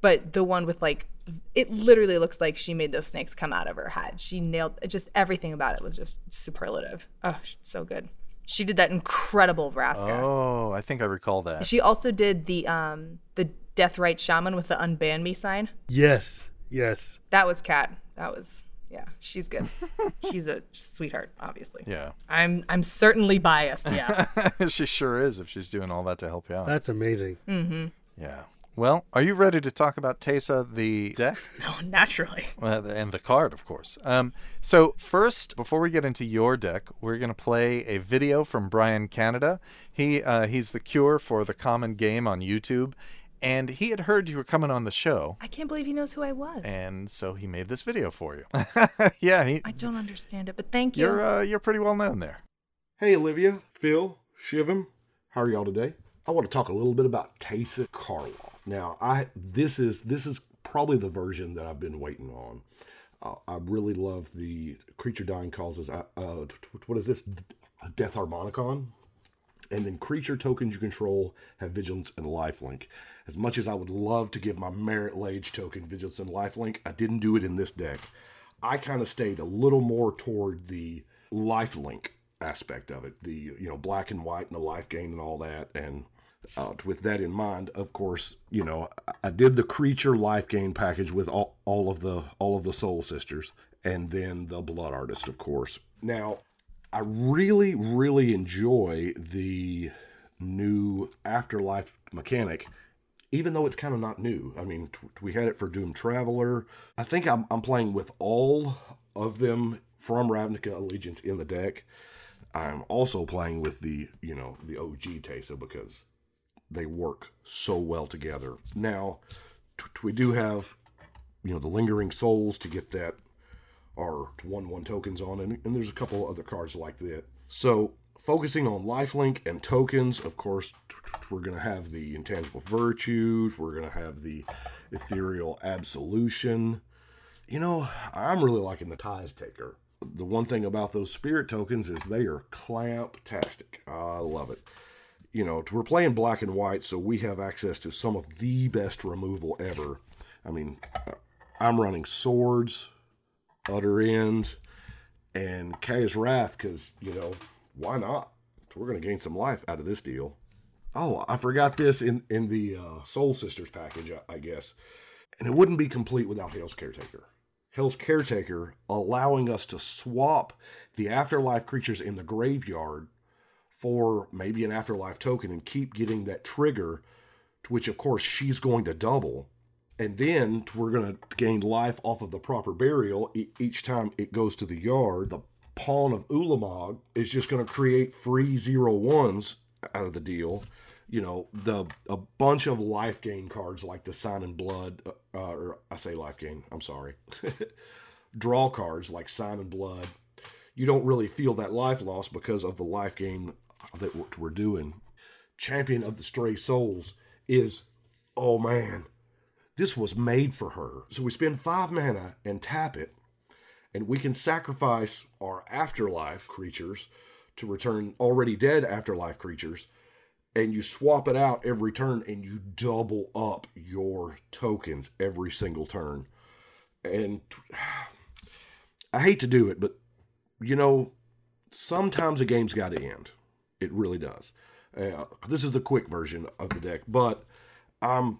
but the one with like it literally looks like she made those snakes come out of her head. She nailed just everything about it was just superlative. Oh, so good. She did that incredible Vraska. Oh, I think I recall that. She also did the um the Death Deathrite Shaman with the unban me sign. Yes. Yes. That was Kat. That was yeah, she's good. she's a sweetheart, obviously. Yeah. I'm I'm certainly biased, yeah. she sure is if she's doing all that to help you out. That's amazing. Mm-hmm. Yeah. Well, are you ready to talk about Teysa the deck? No, naturally. Well, and the card, of course. Um, so, first, before we get into your deck, we're going to play a video from Brian Canada. He uh, He's the cure for the common game on YouTube. And he had heard you were coming on the show. I can't believe he knows who I was. And so he made this video for you. yeah. He, I don't understand it, but thank you. You're, uh, you're pretty well known there. Hey, Olivia, Phil, Shivam. How are y'all today? I want to talk a little bit about Teysa Karlov. Now, I this is this is probably the version that I've been waiting on. Uh, I really love the creature dying causes. Uh, uh, what is this? Death Harmonicon. And then creature tokens you control have vigilance and lifelink. As much as I would love to give my Marit Lage token vigilance and lifelink, I didn't do it in this deck. I kind of stayed a little more toward the lifelink aspect of it, the you know black and white and the life gain and all that, and uh, with that in mind, of course, you know, I did the creature life gain package with all, all of the all of the soul sisters, and then the blood artist, of course. Now, I really, really enjoy the new afterlife mechanic, even though it's kind of not new. I mean, t- we had it for Doomed Traveler. I think I'm, I'm playing with all of them from Ravnica Allegiance in the deck. I'm also playing with the, you know, the OG Teysa because they work so well together. Now, we do have, you know, the lingering souls to get that our one one tokens on, and, and there's a couple other cards like that. So focusing on lifelink and tokens, of course, we're going to have the intangible virtues. We're going to have the ethereal absolution. You know, I'm really liking the tithe taker. The one thing about those spirit tokens is they are clamp-tastic. I love it. You know, we're playing black and white, so we have access to some of the best removal ever. I mean, I'm running swords, utter end, and Kaya's Wrath because, you know, why not? We're going to gain some life out of this deal. Oh, I forgot this in, in the uh, Soul Sisters package, I, I guess. And it wouldn't be complete without Hell's Caretaker. Hell's Caretaker allowing us to swap the afterlife creatures in the graveyard for maybe an afterlife token and keep getting that trigger, to which, of course, she's going to double. And then we're going to gain life off of the proper burial each time it goes to the yard. The pawn of Ulamog is just going to create free zero ones out of the deal. You know, the a bunch of life gain cards like the Sign in Blood, uh, uh or I say life gain, I'm sorry. Draw cards like Sign in Blood. You don't really feel that life loss because of the life gain that what we're doing. Champion of the Stray Souls is, oh man, this was made for her. So we spend five mana and tap it and we can sacrifice our afterlife creatures to return already dead afterlife creatures and you swap it out every turn and you double up your tokens every single turn and i hate to do it but you know sometimes a game's got to end it really does uh, this is the quick version of the deck but i'm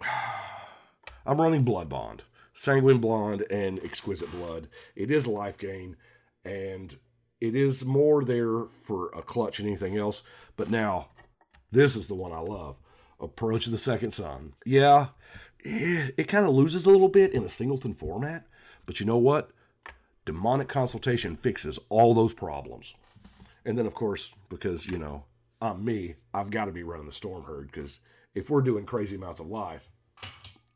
i'm running blood bond Sanguine Bond and Exquisite Blood. It is life gain, and it is more there for a clutch than anything else. But now, this is the one I love Approach of the Second Sun. Yeah, it, it kind of loses a little bit in a singleton format, but you know what? Demonic Consultation fixes all those problems. And then, of course, because, you know, I'm me, I've got to be running the Storm Herd because if we're doing crazy amounts of life,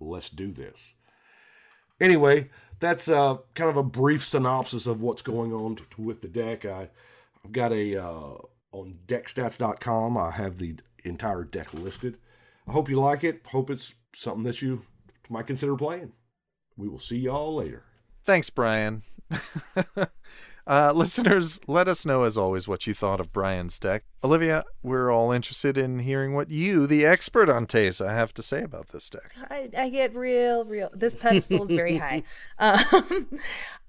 let's do this. Anyway, that's uh, kind of a brief synopsis of what's going on t- with the deck. I, have got a uh, on deckstats.com. I have the entire deck listed. I hope you like it. Hope it's something that you might consider playing. We will see y'all later. Thanks, Brian. Uh, listeners, let us know as always what you thought of Brian's deck. Olivia, we're all interested in hearing what you, the expert on Teysa, have to say about this deck. I, I get real, real. This pedestal is very high. Um,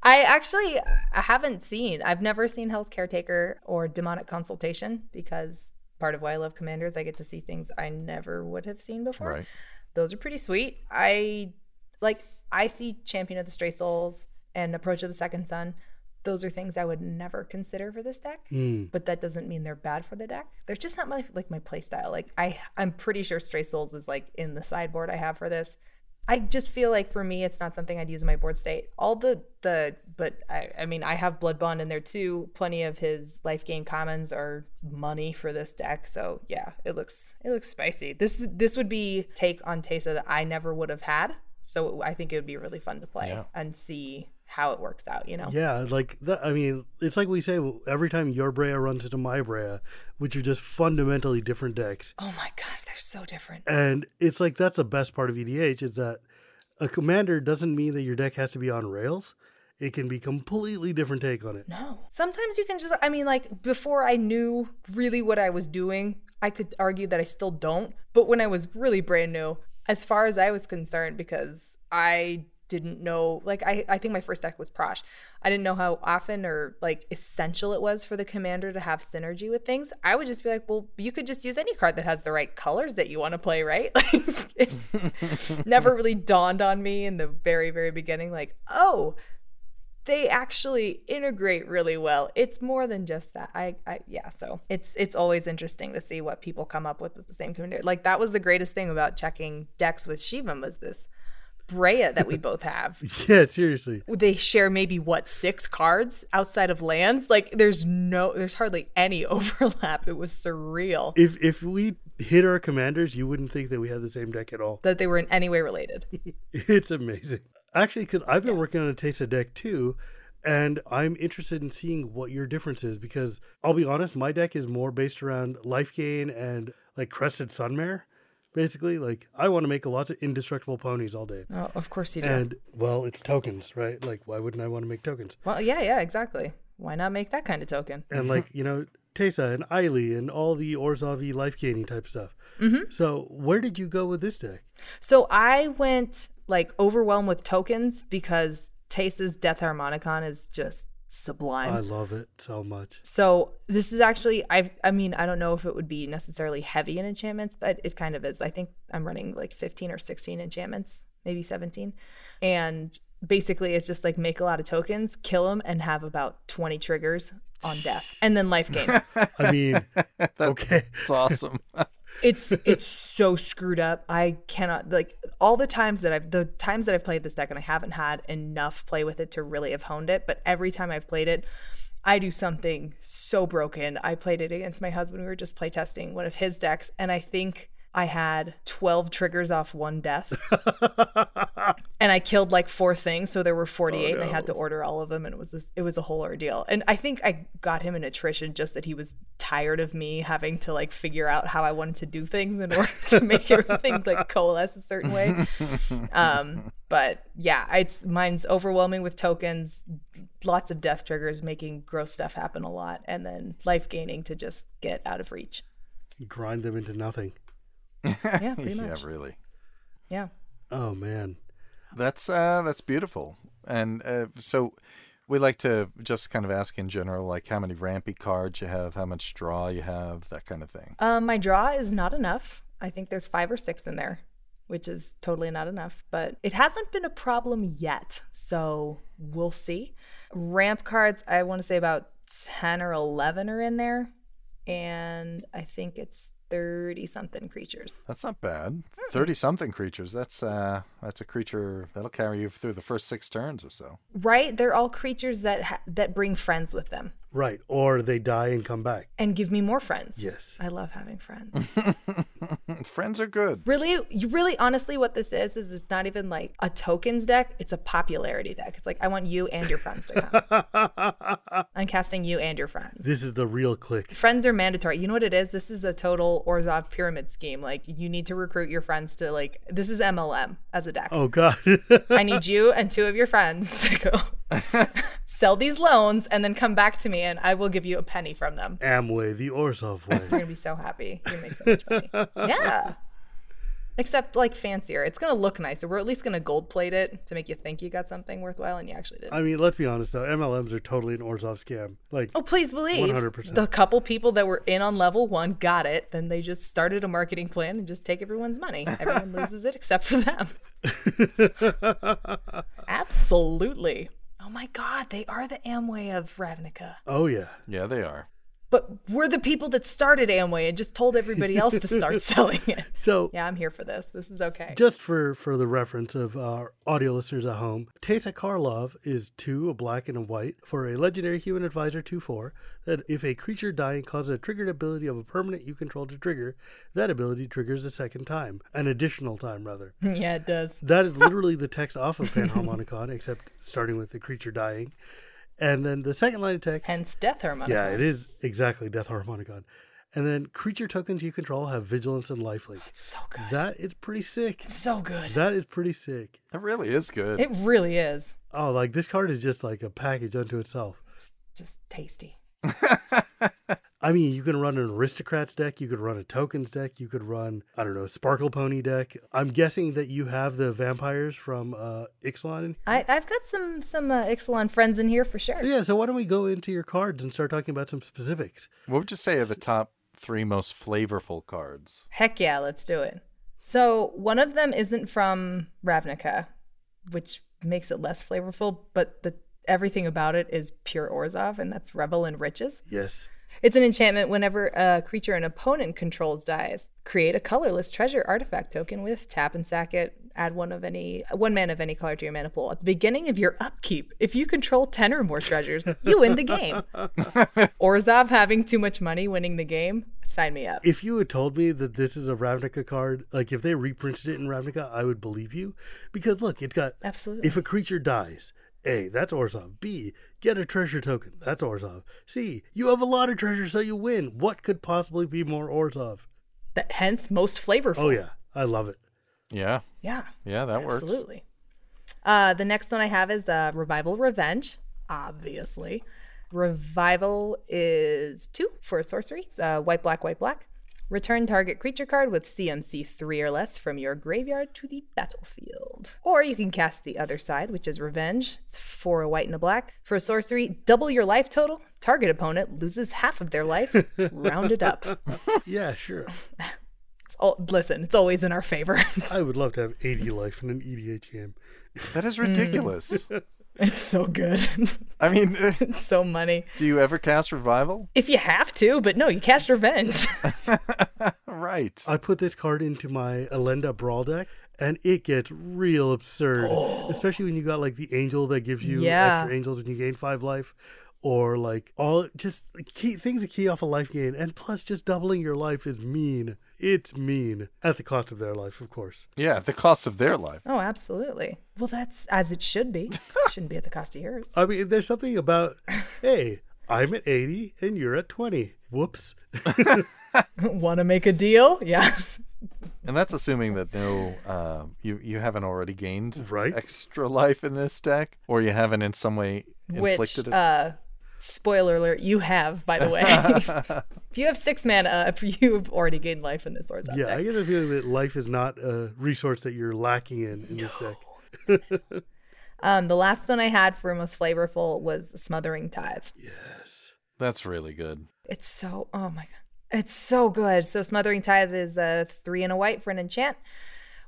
I actually I haven't seen. I've never seen Hell's Caretaker or Demonic Consultation because part of why I love Commanders, I get to see things I never would have seen before. Right. Those are pretty sweet. I like. I see Champion of the Stray Souls and Approach of the Second Sun those are things I would never consider for this deck. Mm. But that doesn't mean they're bad for the deck. They're just not my like my play style. Like I I'm pretty sure Stray Souls is like in the sideboard I have for this. I just feel like for me it's not something I'd use in my board state. All the the but I I mean I have Blood Bond in there too. Plenty of his life gain commons are money for this deck. So yeah, it looks it looks spicy. This this would be take on Teysa that I never would have had. So I think it would be really fun to play Yeah. and see how it works out, you know? Yeah, like that. I mean, it's like we say every time your Breya runs into my Breya, which are just fundamentally different decks. Oh my god, they're so different. And it's like that's the best part of EDH is that a commander doesn't mean that your deck has to be on rails. It can be completely different take on it. No. Sometimes you can just I mean like before I knew really what I was doing, I could argue that I still don't, but when I was really brand new, as far as I was concerned because I didn't know like I, I think my first deck was Prosh. I didn't know how often or like essential it was for the commander to have synergy with things. I would just be like, well, you could just use any card that has the right colors that you want to play, right? Like it never really dawned on me in the very, very beginning, like, oh, they actually integrate really well. It's more than just that. I, I yeah, so it's it's always interesting to see what people come up with with the same commander. Like that was the greatest thing about checking decks with Shivam was this Breya that we both have. Yeah, seriously. They share maybe what six cards outside of lands. Like there's no, there's hardly any overlap. It was surreal If if we hit our commanders, you wouldn't think that we had the same deck at all. that they were in any way related. It's amazing. Actually, because I've been working on a Taste of deck too, and I'm interested in seeing what your difference is because I'll be honest, my deck is more based around life gain and like Crested Sunmare. Basically, like I want to make lots of indestructible ponies all day. Oh, of course you do. And well, it's tokens, right? Like, why wouldn't I want to make tokens? well, yeah, yeah, exactly. Why not make that kind of token? And like, you know, Teysa and Ayli and all the Orzavi life gaining type stuff. Mm-hmm. So, where did you go with this deck? So I went like overwhelmed with tokens because Teysa's Death Harmonicon is just sublime. I love it so much. So this is actually I I mean I don't know if it would be necessarily heavy in enchantments, but it kind of is. I think I'm running like 15 or 16 enchantments, maybe 17. And basically it's just like make a lot of tokens, kill them and have about 20 triggers on death and then life gain. I mean, okay. It's awesome. it's it's so screwed up. I cannot like all the times that I've the times that I've played this deck and I haven't had enough play with it to really have honed it, but every time I've played it, I do something so broken. I played it against my husband. We were just playtesting one of his decks, and I think I had 12 triggers off one death. and I killed like four things, so there were 48 and I had to order all of them and it was this, it was a whole ordeal. And I think I got him an attrition just that he was tired of me having to like figure out how I wanted to do things in order to make everything like coalesce a certain way. Um, but yeah, it's mine's overwhelming with tokens, lots of death triggers making gross stuff happen a lot and then life gaining to just get out of reach. Grind them into nothing. Yeah, pretty much. yeah, really. Yeah. Oh man. That's uh that's beautiful. And uh, so we like to just kind of ask in general like how many rampy cards you have, how much draw you have, that kind of thing. Um, my draw is not enough. I think there's five or six in there, which is totally not enough, but it hasn't been a problem yet. So we'll see. Ramp cards, I want to say about 10 or 11 are in there. And I think it's 30 something creatures. That's not bad. Thirty something creatures. That's uh that's a creature that'll carry you through the first six turns or so. Right? They're all creatures that ha- that bring friends with them Right. Or they die and come back. and give me more friends. Yes. I love having friends. Friends are good. really you really honestly what this is is it's not even like a tokens deck it's a popularity deck it's like i want you and your friends to come i'm casting you and your friend. This is the real click. friends are mandatory you know what it is this is a total Orzhov pyramid scheme like you need to recruit your friends to like this is mlm as a deck Oh god. i need you and two of your friends to go sell these loans and then come back to me and i will give you a penny from them. Amway, the Orzhov way. you're gonna be so happy. You make so much money. Yeah. Except like fancier. It's gonna look nicer. We're at least gonna gold plate it to make you think you got something worthwhile and you actually did I mean, let's be honest though, MLMs are totally an Orzhov scam. Like oh please believe. 100%. the couple people that were in on level one got it. Then they just started a marketing plan and just take everyone's money. Everyone loses it except for them. Absolutely oh my god they are the amway of ravnica oh yeah. Yeah, they are. But we're the people that started amway and just told everybody else to start selling it So yeah i'm here for this this is okay Just for, for the reference of our audio listeners at home, Teysa Karlov is two, a black and a white, for a legendary human advisor 2 4, that if a creature dying causes a triggered ability of a permanent you control to trigger, that ability triggers a second time, an additional time rather. yeah it does That is literally the text off of Panharmonicon, except starting with the creature dying. And then the second line of text. hence death Harmonicon. yeah, it is exactly Death Harmonicon. And then creature tokens you control have vigilance and lifelink. It's so good That is pretty sick. It's so good That is pretty sick. It really is good. it really is Oh, like this card is just like a package unto itself. just tasty I mean, you can run an aristocrats deck, you could run a tokens deck, you could run I don't know, Sparkle Pony deck. I'm guessing that you have the vampires from uh Ixalan. in- I, I've got some some uh, Ixalan friends in here for sure. So yeah, so why don't we go into your cards and start talking about some specifics? what would you say are the top three most flavorful cards? Heck yeah, let's do it. So one of them isn't from Ravnica, which makes it less flavorful, but the everything about it is pure Orzhov, and that's Revel in Riches. Yes. It's an enchantment whenever a creature an opponent controls dies. Create a colorless treasure artifact token with tap and sack it. Add one of any one man of any color to your mana pool. At the beginning of your upkeep, if you control ten or more treasures, you win the game. Orzhov having too much money winning the game. Sign me up. If you had told me that this is a Ravnica card, like if they reprinted it in Ravnica, I would believe you. Because look, it's got Absolutely. if a creature dies, A, that's Orzhov. B, get a treasure token. That's Orzhov. C, you have a lot of treasure, so you win. What could possibly be more Orzhov? That, hence, most flavorful. Oh yeah, I love it. Yeah. Yeah. Yeah, that works. Absolutely. Uh, the next one I have is uh, Revival Revenge, obviously. Revival is two for a sorcery. It's uh, white, black, white, black. Return target creature card with CMC 3 or less from your graveyard to the battlefield. Or you can cast the other side, which is Revenge. It's four a white and a black. For a sorcery, double your life total. Target opponent loses half of their life. Round it up. Yeah, sure. It's all, listen, it's always in our favor. I would love to have 80 life in an EDH game. That is ridiculous. It's so good. I mean, eh, it's so money. do you ever cast revival? If you have to, but no, you cast Revenge. Right. I put this card into my Elenda Brawl deck, and it gets real absurd. Especially when you got like the angel that gives you Yeah. extra angels when you gain five life, or like all just key, things that key off a life gain, and plus just doubling your life is mean. It's mean at the cost of their life, of course. Yeah, the cost of their life. oh, absolutely. Well, that's as it should be. Shouldn't be at the cost of yours. I mean, there's something about, hey, I'm at 80 and you're at 20. Whoops. Want to make a deal? Yeah. And that's assuming that no, uh, you you haven't already gained Right. extra life in this deck, or you haven't in some way Which, inflicted it. uh, spoiler alert, you have, by the way. if you have six mana, you've already gained life in this Orzhov Yeah, I get the feeling that life is not a resource that you're lacking in in this deck. Um, the last one I had for most flavorful was Smothering Tithe. Yes. That's really good. It's so oh my god. It's so good. So Smothering Tithe is a three and a white for an enchant.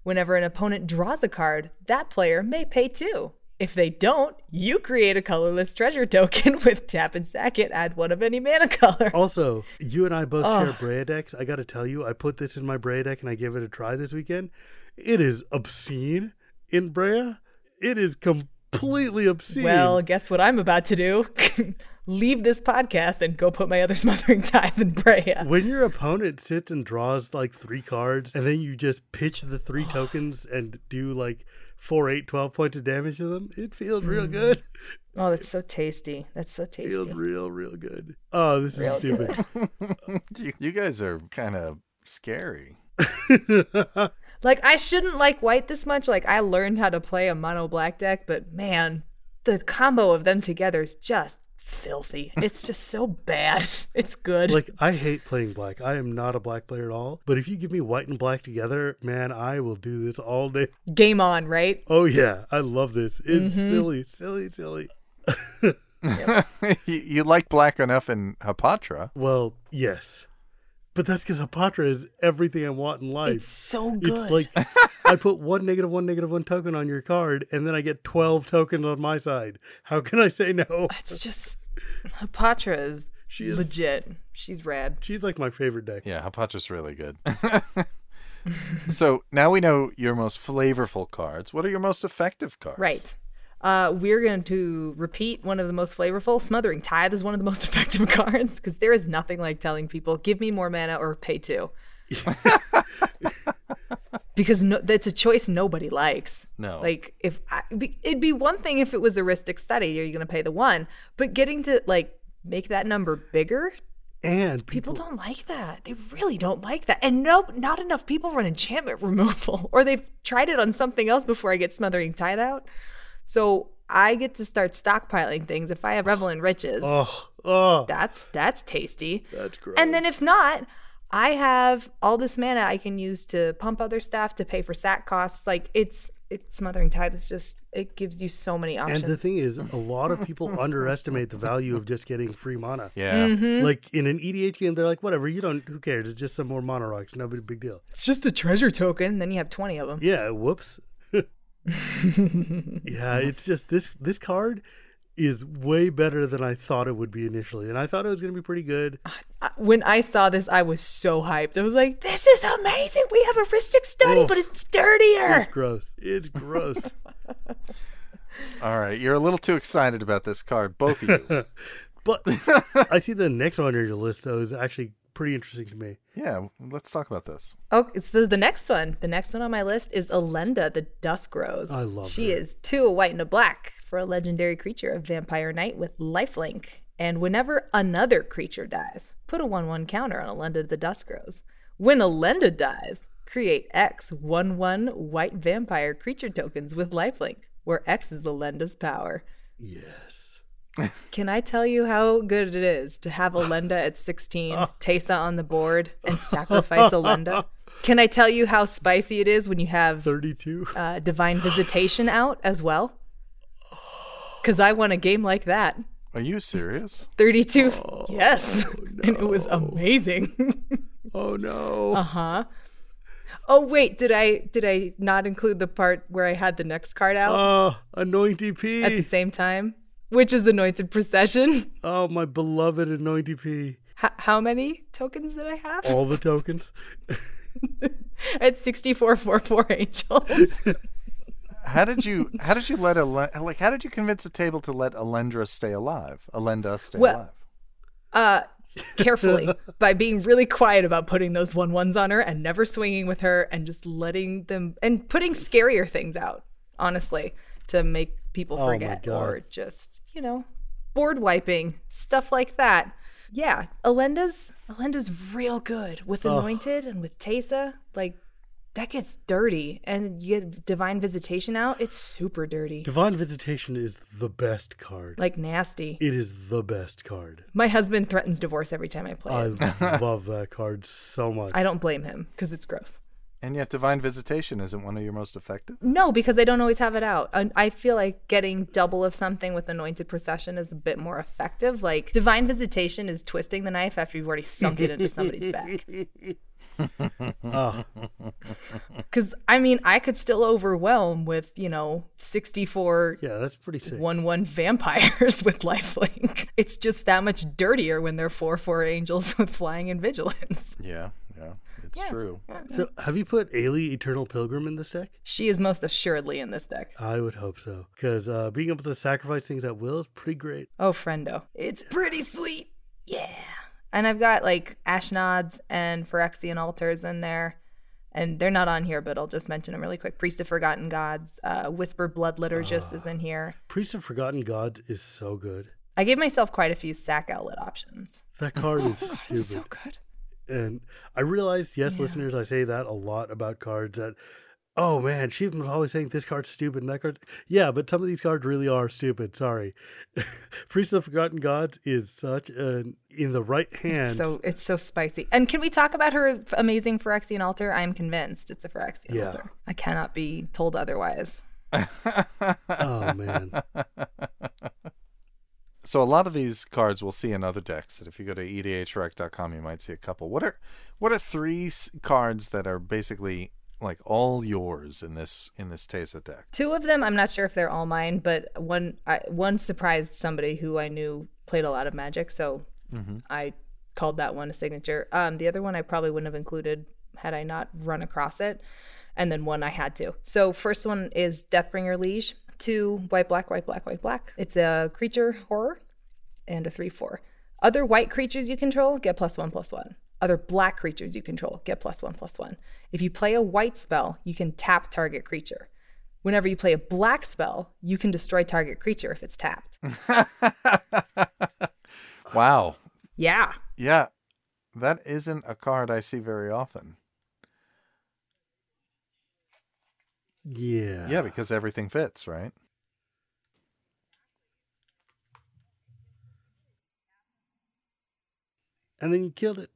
Whenever an opponent draws a card, that player may pay two. If they don't, you create a colorless treasure token with tap and sack it, add one of any mana color. Also, you and I both share Breya decks. I got to tell you, I put this in my Breya deck and I gave it a try this weekend. It is obscene in Breya. It is completely obscene. Well, guess what I'm about to do? Leave this podcast and go put my other Smothering Tithe in Breya. when your opponent sits and draws like three cards and then you just pitch the three tokens and do like four, eight, 12 points of damage to them, it feels real mm. good. Oh, that's so tasty. That's so tasty. feels real, real good. Oh, this is stupid. You, you guys are kind of scary. Like I shouldn't like white this much. Like I learned how to play a mono black deck, but man, the combo of them together is just filthy. It's just so bad. It's good. like, I hate playing black. I am not a black player at all. But if you give me white and black together, man, I will do this all day. Game on, right? Oh, yeah. I love this. It's mm-hmm. silly, silly, silly. you, you like black enough in Hapatra. Well, yes. But that's because Apatra is everything I want in life. It's so good. It's like I put one negative one negative one token on your card, and then I get twelve tokens on my side. How can I say no? it's just Hapatra is She is- legit. She's rad. She's like my favorite deck. Yeah, Hapatra's really good. so now we know your most flavorful cards. What are your most effective cards? Right. Uh, we're going to repeat one of the most flavorful. Smothering Tithe is one of the most effective cards because there is nothing like telling people, give me more mana or pay two. because no, that's a choice nobody likes. No. Like, if I, it'd be one thing if it was a Rhystic Study, are you going to pay the one? But getting to like make that number bigger, And people people, don't like that. They really don't like that. And no, not enough people run enchantment removal, or they've tried it on something else before I get smothering tithe out. So I get to start stockpiling things. If I have Revel in Riches, oh, oh, that's that's tasty. that's gross. And then if not, I have all this mana I can use to pump other stuff to pay for sack costs. Like it's it's smothering tithe. It's just it gives you so many options. and the thing is, a lot of people underestimate the value of just getting free mana. Yeah. Mm-hmm. Like in an EDH game, they're like, whatever, you don't, who cares? It's just some more mana rocks, no big big deal. it's just a treasure token. Then you have twenty of them. Yeah, whoops. yeah, it's just this this card is way better than I thought it would be initially, and I thought it was going to be pretty good. when I saw this, I was so hyped. I was like, "This is amazing! We have a Rhystic Study, Oof. but it's dirtier." It's gross. It's gross. All right. You're a little too excited about this card, both of you. but I see the next one on your list though is actually pretty interesting to me. Yeah, let's talk about this. Oh, it's the, the next one. The next one on my list is Elenda, the Dusk Rose. I love She her. is two, a white and a black for a legendary creature of Vampire Knight with lifelink. And whenever another creature dies, put a 1 1 counter on Elenda the Dusk Rose. When Elenda dies, create X 1 1 white vampire creature tokens with lifelink, where X is Elenda's power. Yes. Can I tell you how good it is to have Elenda at 16, Teysa on the board, and sacrifice Elenda? Can I tell you how spicy it is when you have 32. uh, Divine Visitation out as well? Because I won a game like that. Are you serious? 32. yes. And it was amazing. Oh no. uh-huh. Oh wait, did I did I not include the part where I had the next card out Oh, anoint at the same time? Which is Anointed Procession. Oh, my beloved anointed DP. H- how many tokens did I have? All the tokens. at 6444 angels. How did you how did you let Elen- like how did you convince the table to let Elendra stay alive? Elenda stay Well- alive. uh carefully by being really quiet about putting those one ones on her and never swinging with her and just letting them and putting scarier things out honestly to make people Oh forget or just you know board wiping stuff like that yeah Elenda's Elenda's real good with anointed and with Teysa like that gets dirty and you get divine visitation out it's super dirty Divine Visitation is the best card. like nasty It is the best card. my husband threatens divorce every time i play it I love that card so much. I don't blame him because it's gross. And yet divine visitation isn't one of your most effective. No, because I don't always have it out. I, I feel like getting double of something with anointed procession is a bit more effective. Like divine visitation is twisting the knife after you've already sunk it into somebody's back. Because I mean, I could still overwhelm with you know sixty four yeah, that's pretty sick. one one vampires with lifelink. It's just that much dirtier when they're four four angels with flying and vigilance. Yeah, yeah, it's true. So, have you put Ayli Eternal Pilgrim in this deck? She is most assuredly in this deck. I would hope so. Because uh, being able to sacrifice things at will is pretty great. Oh, friendo. It's pretty sweet. Yeah. And I've got like Ashnods and Phyrexian altars in there. And they're not on here, but I'll just mention them really quick. Priest of Forgotten Gods, uh, Whisper Blood Liturgist is in here. Priest of Forgotten Gods is so good. I gave myself quite a few sack outlet options. That card is It's stupid. so good. And I realize, yes, listeners, I say that a lot about cards that, oh man, she she's always saying this card's stupid and that card. Yeah, but some of these cards really are stupid. Sorry. Priest of the Forgotten Gods is such an, in the right hand. So it's so spicy. And can we talk about her amazing Phyrexian altar? I'm convinced it's a Phyrexian Yeah. altar. I cannot be told otherwise. oh man. So a lot of these cards we'll see in other decks. If you go to edhrec.com, you might see a couple. What are what are three s- cards that are basically like all yours in this in this Teysa deck? Two of them, I'm not sure if they're all mine, but one I, one surprised somebody who I knew played a lot of Magic, so I called that one a signature. Um, the other one I probably wouldn't have included had I not run across it, and then one I had to. So first one is Deathbringer Liege, two white black white black white black. It's a creature horror and a three four. Other white creatures you control get plus one plus one. Other black creatures you control get plus one plus one. If you play a white spell, you can tap target creature. Whenever you play a black spell, you can destroy target creature if it's tapped. Wow. Yeah. Yeah. That isn't a card I see very often. Yeah. Yeah, because everything fits, right? And then you killed it.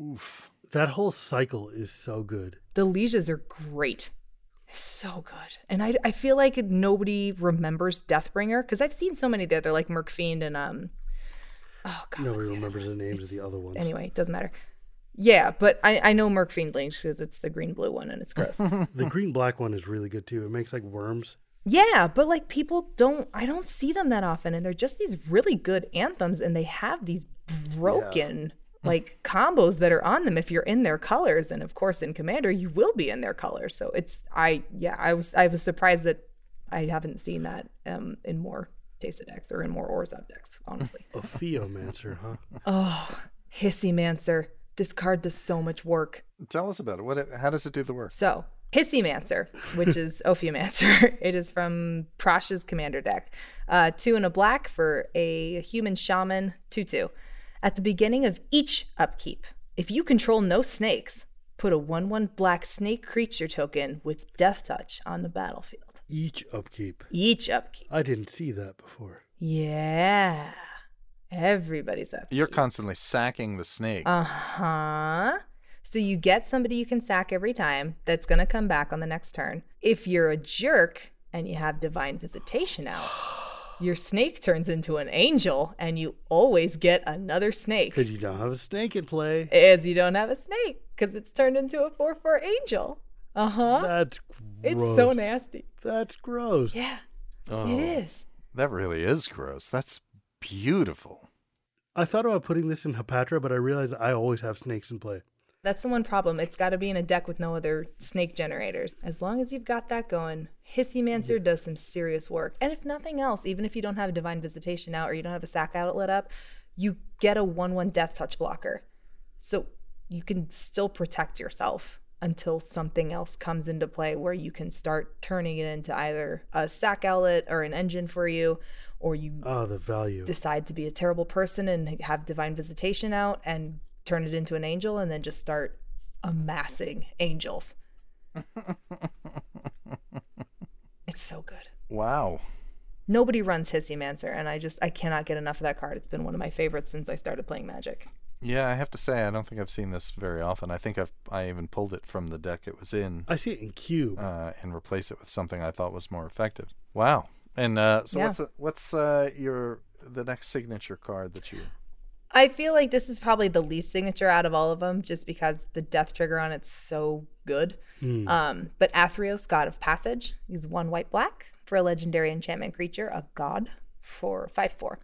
Oof. That whole cycle is so good. The lieges are great. So good. And I, I feel like nobody remembers Deathbringer because I've seen so many there. They're like Murkfiend and um oh god. Nobody what's the remembers the names of the other ones. Anyway, it doesn't matter. Yeah, but I, I know Murkfiend Liege because it's the green blue one and it's gross. The green black one is really good too. It makes like worms. Yeah, but like people don't I don't see them that often and they're just these really good anthems and they have these broken like combos that are on them if you're in their colors and of course in commander you will be in their colors. So it's I yeah, I was I was surprised that I haven't seen that um in more Teysa decks or in more Orzhov decks, honestly. A Theomancer, huh? oh, Hissymancer. This card does so much work. Tell us about it. What? How does it do the work? So, Hissymancer, which is Ophiomancer, it is from Prosh's commander deck. Uh, two and a black for a human shaman, 2 2. At the beginning of each upkeep, if you control no snakes, put a 1 1 black snake creature token with Death Touch on the battlefield. Each upkeep. Each upkeep. I didn't see that before. Yeah. Everybody's up. You're constantly sacking the snake. Uh huh. So you get somebody you can sack every time that's going to come back on the next turn. If you're a jerk and you have divine visitation out, your snake turns into an angel and you always get another snake. Because you don't have a snake in play. As you don't have a snake because it's turned into a 4 4 angel. Uh huh. That's gross. It's so nasty. That's gross. Yeah, oh, it is. That really is gross. That's beautiful. I thought about putting this in Hapatra, but I realized I always have snakes in play. That's the one problem. It's got to be in a deck with no other snake generators. As long as you've got that going, hissy Hissymancer does some serious work. And if nothing else, even if you don't have Divine Visitation out or you don't have a sack outlet up, you get a 1 1 Death Touch blocker. So you can still protect yourself until something else comes into play where you can start turning it into either a sack outlet or an engine for you, or you Oh, the value. decide to be a terrible person and have divine visitation out and turn it into an angel and then just start amassing angels. it's so good. Wow. Nobody runs Hissymancer, and I just I cannot get enough of that card. It's been one of my favorites since I started playing Magic. Yeah, I have to say I don't think I've seen this very often. I think I've I even pulled it from the deck it was in I see it in cube. uh, and replace it with something I thought was more effective. Wow. And uh, so Yeah. what's what's uh, your the next signature card that you? I feel like this is probably the least signature out of all of them, just because the death trigger on it's so good. Um, but Athreos, God of Passage, he's one white black for a legendary enchantment creature, a god for five four.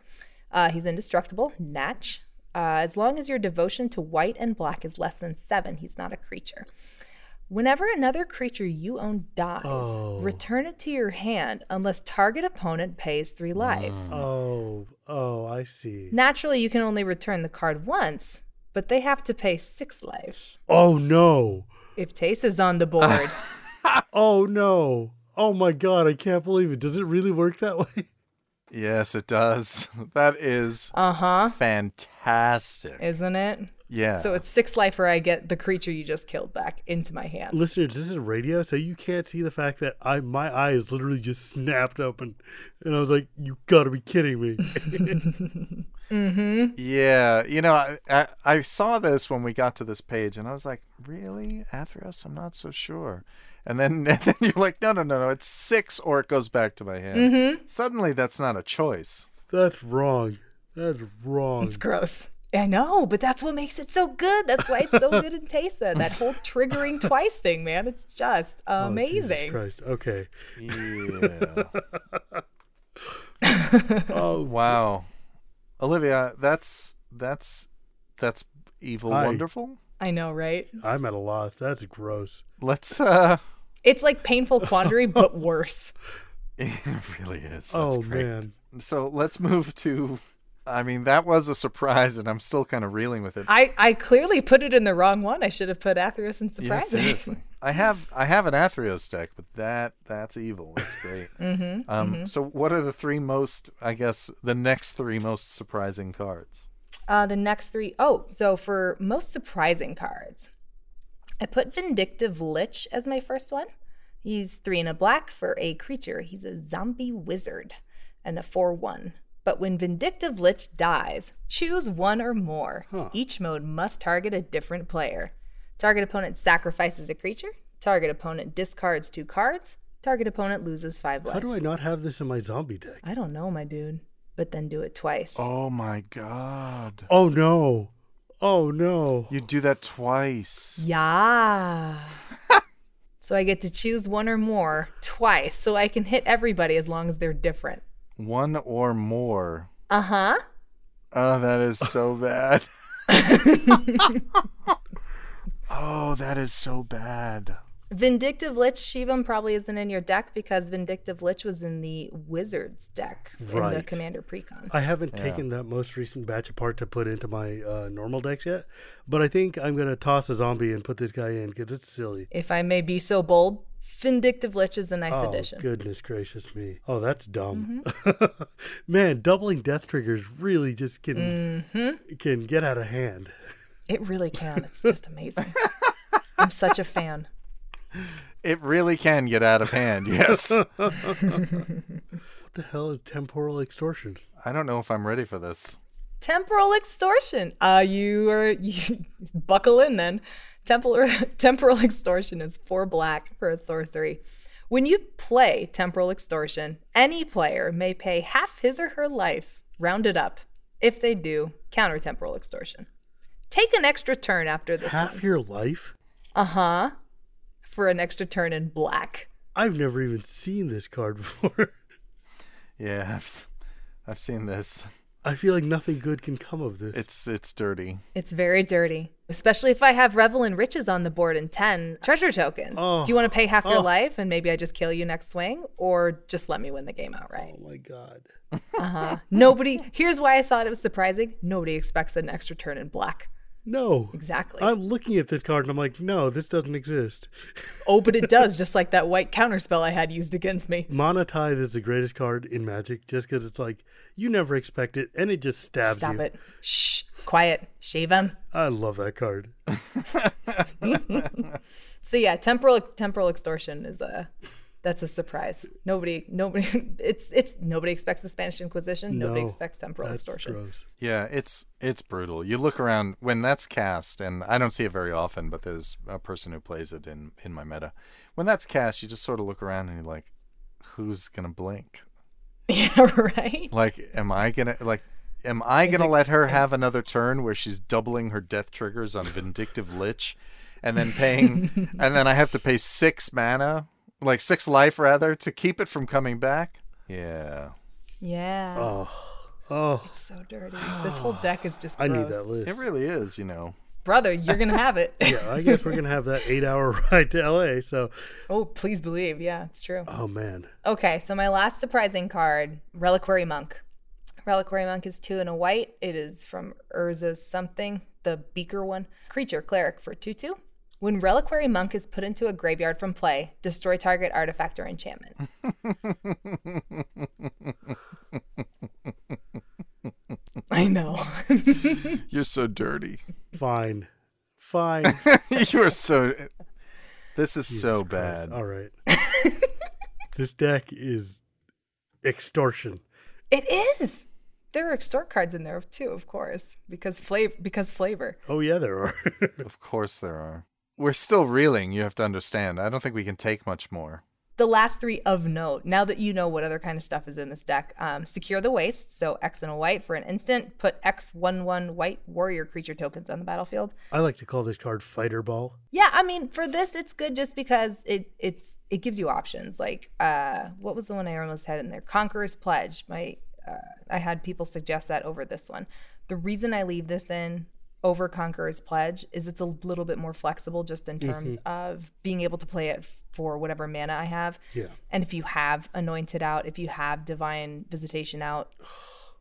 Uh, he's indestructible, Natch. Uh, as long as your devotion to white and black is less than seven, he's not a creature. Whenever another creature you own dies, Oh. return it to your hand unless target opponent pays three life. oh, oh, I see. Naturally, you can only return the card once, but they have to pay six life. Oh no. If Teysa is on the board, Oh no. Oh my god, I can't believe it. Does it really work that way? Yes, it does. That is uh huh, fantastic. isn't it? yeah. So it's six life or I get the creature you just killed back into my hand. Listeners, this is radio, so you can't see the fact that I my eye is literally just snapped open. And I was like, You gotta be kidding me. Yeah, you know, I, I I saw this when we got to this page, and I was like, "Really, Athreos? I'm not so sure." And then, and then you're like, "No, no, no, no! It's six, or it goes back to my hand." Mm-hmm. Suddenly, that's not a choice. That's wrong. That's wrong. It's gross. I know, but that's what makes it so good. That's why it's so good in Teysa. That whole triggering twice thing, man. It's just Oh, Jesus amazing. Christ. Okay. Yeah. Oh wow, Olivia, that's that's that's evil, Hi. wonderful. I know, right? I'm at a loss. That's gross. Let's. uh It's like painful quandary, but worse. It really is. That's oh great. man. So let's move to. I mean, that was a surprise, and I'm still kind of reeling with it. I, I clearly put it in the wrong one. I should have put Athreos and Yeah, Surprising. seriously. I have I have an Athreos deck, but that that's evil. That's great. mm-hmm, um, So, what are the three most? I guess the next three most surprising cards. Uh, the next three oh so for most surprising cards, I put Vindictive Lich as my first one. He's three and a black for a creature. He's a zombie wizard and a 4 1. But when Vindictive Lich dies, choose one or more. Each mode must target a different player. Target opponent sacrifices a creature. Target opponent discards two cards. Target opponent loses five life. How do I not have this in my zombie deck? I don't know, my dude. But then do it twice. Oh my god! Oh no. Oh no. You do that twice. Yeah. so I get to choose one or more twice, so I can hit everybody as long as they're different. One or more. Uh huh. Oh, that is so bad. oh, that is so bad. Vindictive Lich Shivam probably isn't in your deck because Vindictive Lich was in the Wizards deck in the Right. Commander Precon. I haven't taken that most recent batch apart to put into my uh, normal decks yet, but I think I'm gonna toss a zombie and put this guy in because it's silly. If I may be so bold, Vindictive Lich is a nice addition. Oh addition. goodness gracious me! Oh, that's dumb. Mm-hmm. Man, doubling death triggers really just can Mm-hmm. can get out of hand. It really can. It's just amazing. I'm such a fan. It really can get out of hand. Yes. What the hell is temporal extortion? I don't know if I'm ready for this. Temporal extortion. Uh, you are you buckle in then. Temporal temporal extortion is four black for a three. When you play temporal extortion, any player may pay half his or her life, rounded up. If they do, counter temporal extortion. Take an extra turn after this. Half your life? Uh huh. For an extra turn in black. I've never even seen this card before. Yeah, I've, I've seen this. I feel like nothing good can come of this. It's it's dirty. It's very dirty, especially if I have Revel in Riches on the board and 10 treasure tokens. Oh. Do you want to pay half your Oh. life and maybe I just kill you next swing or just let me win the game outright? oh my god. Uh huh. Nobody, here's why I thought it was surprising. Nobody expects an extra turn in black. No. Exactly. I'm looking at this card and I'm like, no, this doesn't exist. oh, but it does, just like that white counterspell I had used against me. Mana Tithe is the greatest card in Magic just because it's like you never expect it and it just stabs Stop you. Stop it. Shh. Quiet. Shave him. I love that card. So yeah, temporal temporal extortion is a that's a surprise. Nobody nobody it's it's nobody expects the Spanish Inquisition. Nobody expects temporal That's extortion. gross. Yeah, it's it's brutal. You look around when that's cast, and I don't see it very often, but there's a person who plays it in in my meta. When that's cast, you just sort of look around and you're like, who's gonna blink? Yeah, right. Like, am I gonna like? Am I gonna it- let her have another turn where she's doubling her death triggers on Vindictive Lich, and then paying, and then I have to pay six mana, like six life rather, to keep it from coming back? Yeah, Yeah. Oh, oh, It's so dirty. This whole deck is just I need that list. it really is. You know, Brother, you're gonna have it. yeah, I guess we're gonna have that eight-hour ride to LA. So, oh, please believe. Yeah, it's true. oh man, Okay, so my last surprising card, Reliquary Monk. Reliquary Monk is two and a white. It is from Urza's something, the beaker one. Creature, cleric for 2 2. When Reliquary Monk is put into a graveyard from play, destroy target artifact or enchantment. I know. you're so dirty. fine, fine. you are so. This is so Christ. bad. All right, this deck is extortion. it is. There are extort cards in there too, of course, because flavor. Because flavor. Oh yeah, there are. Of course there are. We're still reeling. You have to understand. I don't think we can take much more. the last three of note. Now that you know what other kind of stuff is in this deck, um, secure the waste. So X and a white for an instant. Put X one one white warrior creature tokens on the battlefield. I like to call this card Fighter Ball. Yeah, I mean for this it's good just because it it's it gives you options. Like uh, what was the one I almost had in there? Conqueror's Pledge. My uh, I had people suggest that over this one. The reason I leave this in over Conqueror's Pledge is it's a little bit more flexible just in terms of being able to play it for whatever mana I have. Yeah. And if you have Anointed out, if you have Divine Visitation out,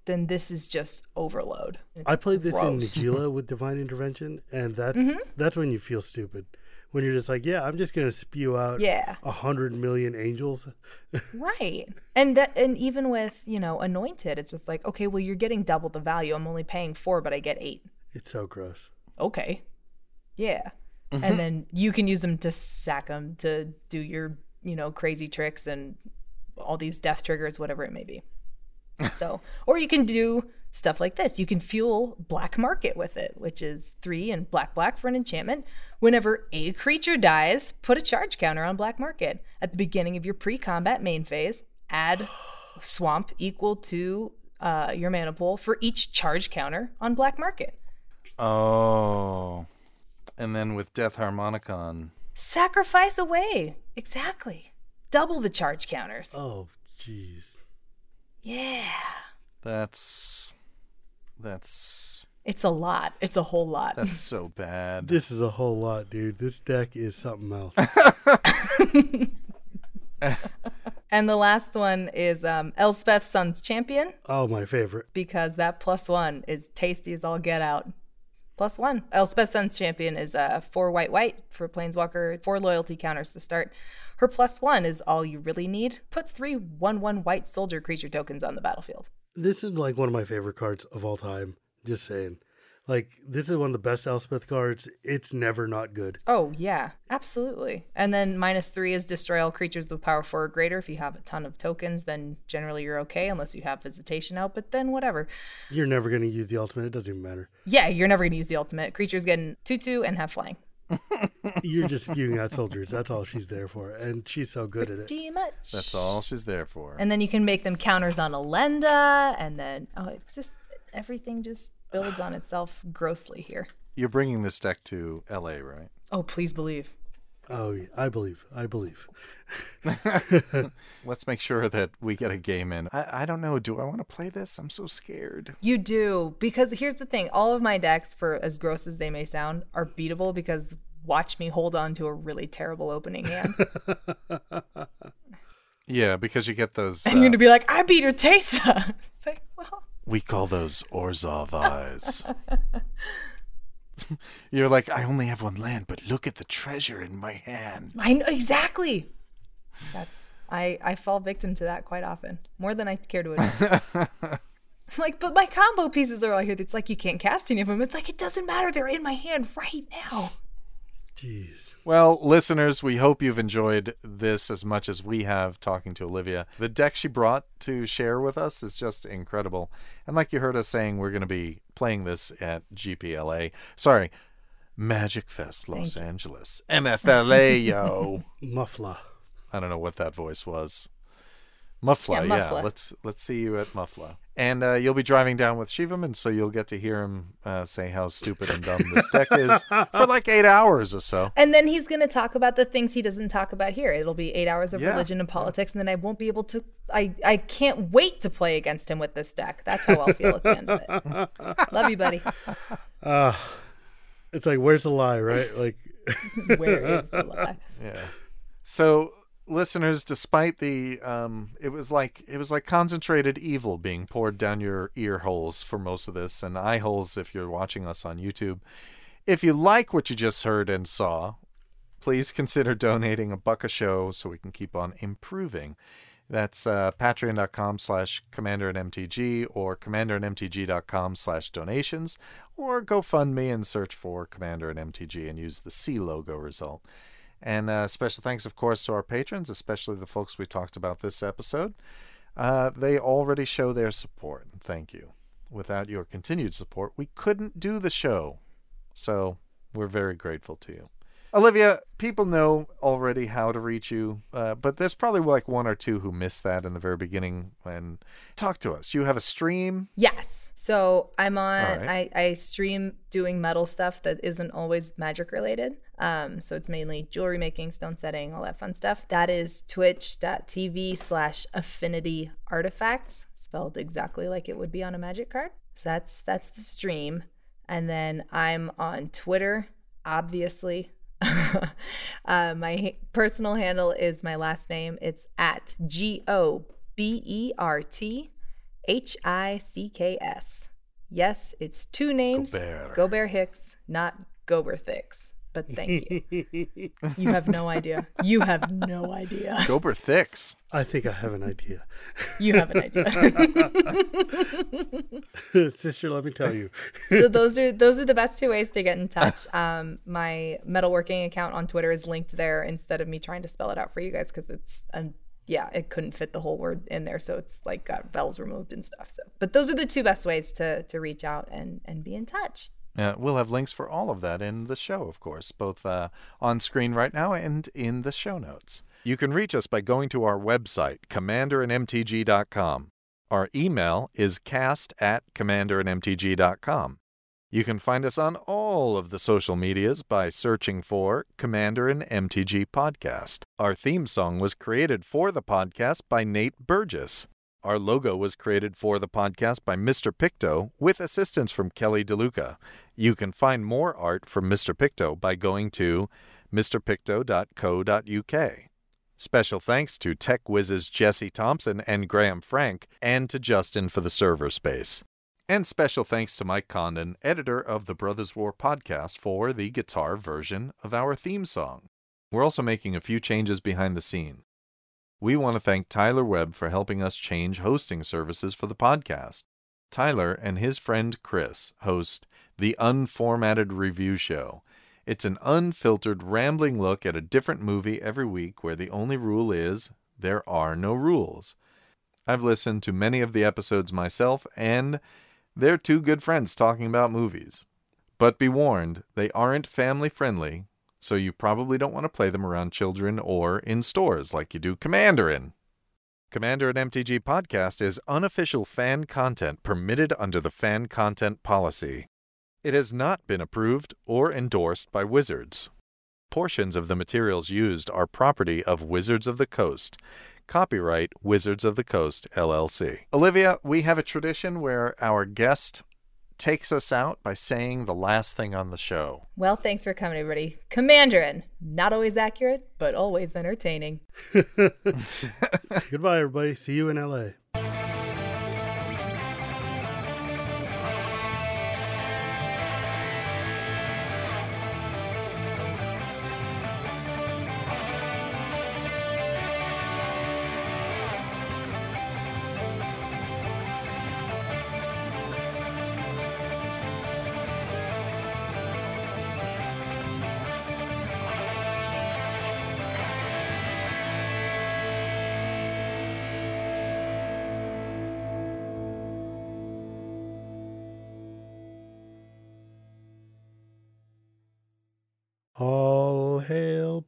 then this is just overload. It's I played this in. Nagila with Divine Intervention, and that's Mm-hmm. that's when you feel stupid. When you're just like, yeah, I'm just gonna spew out Yeah. a hundred million angels. Right. And that and even with, you know, anointed, it's just like, okay, well you're getting double the value. I'm only paying four, but I get eight. It's so gross. Okay. Yeah. And then you can use them to sack them to do your, you know, crazy tricks and all these death triggers, whatever it may be. so, or you can do stuff like this. You can fuel black market with it, which is three and black black for an enchantment. Whenever a creature dies, put a charge counter on black market. At the beginning of your pre-combat main phase, add swamp equal to uh, your mana pool for each charge counter on black market. Oh. And then with Death Harmonicon. Sacrifice away. Exactly. Double the charge counters. Oh, jeez. Yeah. That's. That's. It's a lot. It's a whole lot. That's so bad. This is a whole lot, dude. This deck is something else. And the last one is um, Elspeth Sun's Champion oh, my favorite. because that plus one is tasty as all get out. Plus one. Elspeth Sun's Champion is uh, four white white for Planeswalker, four loyalty counters to start. Her plus one is all you really need. Put three one one white soldier creature tokens on the battlefield. This is like one of my favorite cards of all time. Just saying. Like, this is one of the best Elspeth cards. It's never not good. Oh, yeah, absolutely. And then minus three is destroy all creatures with power four or greater. If you have a ton of tokens, then generally you're okay, unless you have visitation out, but then whatever. You're never going to use the ultimate. It doesn't even matter. Yeah, you're never going to use the ultimate. Creatures getting 2 2 and have flying. You're just spewing out soldiers. That's all she's there for. And she's so good at it. Pretty much. That's all she's there for. And then you can make them counters on Elenda, and then, oh, it's just everything just builds on itself grossly here. You're bringing this deck to LA, right? Oh, please believe. Oh, yeah, I believe. I believe. Let's make sure that we get a game in. I, I don't know. Do I want to play this? I'm so scared. You do because here's the thing: all of my decks, for as gross as they may sound, are beatable because watch me hold on to a really terrible opening hand. Yeah, because you get those. and you're uh, gonna be like, "I beat her, Teysa." It's like, well, we call those Orzhov eyes. You're like, I only have one land, but look at the treasure in my hand. I know exactly. That's I I fall victim to that quite often, more than I care to admit. Like, but my combo pieces are all here. It's like you can't cast any of them. It's like it doesn't matter. They're in my hand right now. Jeez. Well, listeners, we hope you've enjoyed this as much as we have talking to Olivia. The deck she brought to share with us is just incredible. And like you heard us saying, we're going to be playing this at GPLA. Sorry, Magic Fest Los Angeles. MFLA, yo. Muffler. I don't know what that voice was. Muffla, Yeah, yeah. Let's let's see you at Muffla. And uh, you'll be driving down with Shivam, and so you'll get to hear him uh, say how stupid and dumb this deck is for like eight hours or so. And then he's going to talk about the things he doesn't talk about here. It'll be eight hours of Yeah. religion and politics, and then I won't be able to. I I can't wait to play against him with this deck. That's how I'll feel at the end of it. Love you, buddy. It's like, where's the lie, right? Like, Where is the lie? Yeah. So, listeners, despite the, um, it was like it was like concentrated evil being poured down your ear holes for most of this, and eye holes if you're watching us on YouTube. If you like what you just heard and saw, please consider donating a buck a show so we can keep on improving. That's uh, patreon.com slash commander and MTG or commander and MTG.com slash donations or GoFundMe and search for commander and MTG and use the C logo result. And uh, special thanks, of course, to our patrons, especially the folks we talked about this episode. Uh, they already show their support. Thank you. Without your continued support, we couldn't do the show. So we're very grateful to you. Olivia, people know already how to reach you, uh, but there's probably like one or two who missed that in the very beginning. And talk to us. You have a stream. Yes. So I'm on. Right. I, I stream doing metal stuff that isn't always magic related. Um, so it's mainly jewelry making, stone setting, all that fun stuff. That is twitch.tv slash affinity artifacts, spelled exactly like it would be on a magic card. So that's that's the stream. And then I'm on Twitter, obviously. uh, my ha- personal handle is my last name. It's at G O B E R T H I C K S. Yes, it's two names. Gobert. Gobert Hicks, not Gober Thicks. But thank you. you have no idea. You have no idea. Gober Thicks. I think I have an idea. You have an idea. Sister, let me tell you. so those are those are the best two ways to get in touch. Um, my metalworking account on Twitter is linked there instead of me trying to spell it out for you guys because it's um, yeah, it couldn't fit the whole word in there, so it's like got vowels removed and stuff. So, but those are the two best ways to to reach out and and be in touch. Uh, we'll have links for all of that in the show, of course, both uh, on screen right now and in the show notes. You can reach us by going to our website, commanderandmtg.com. Our email is cast at commanderandmtg.com. You can find us on all of the social medias by searching for Commander and MTG Podcast. Our theme song was created for the podcast by Nate Burgess. Our logo was created for the podcast by Mr. Picto with assistance from Kelly DeLuca. You can find more art from Mr. Picto by going to mrpicto.co.uk. Special thanks to Tech Whiz's Jesse Thompson and Graham Frank, and to Justin for the server space. And special thanks to Mike Condon, editor of the Brothers War podcast, for the guitar version of our theme song. We're also making a few changes behind the scene. We want to thank Tyler Webb for helping us change hosting services for the podcast. Tyler and his friend Chris host the Unformatted Review Show. It's an unfiltered, rambling look at a different movie every week where the only rule is there are no rules. I've listened to many of the episodes myself, and they're two good friends talking about movies. But be warned, they aren't family friendly, so you probably don't want to play them around children or in stores like you do Commander in. Commander and MTG podcast is unofficial fan content permitted under the fan content policy. It has not been approved or endorsed by Wizards. Portions of the materials used are property of Wizards of the Coast. Copyright Wizards of the Coast, LLC. Olivia, we have a tradition where our guest takes us out by saying the last thing on the show. Well, thanks for coming, everybody. Commanderin, not always accurate, but always entertaining. Goodbye, everybody. See you in LA.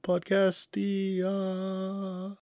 Podcastia.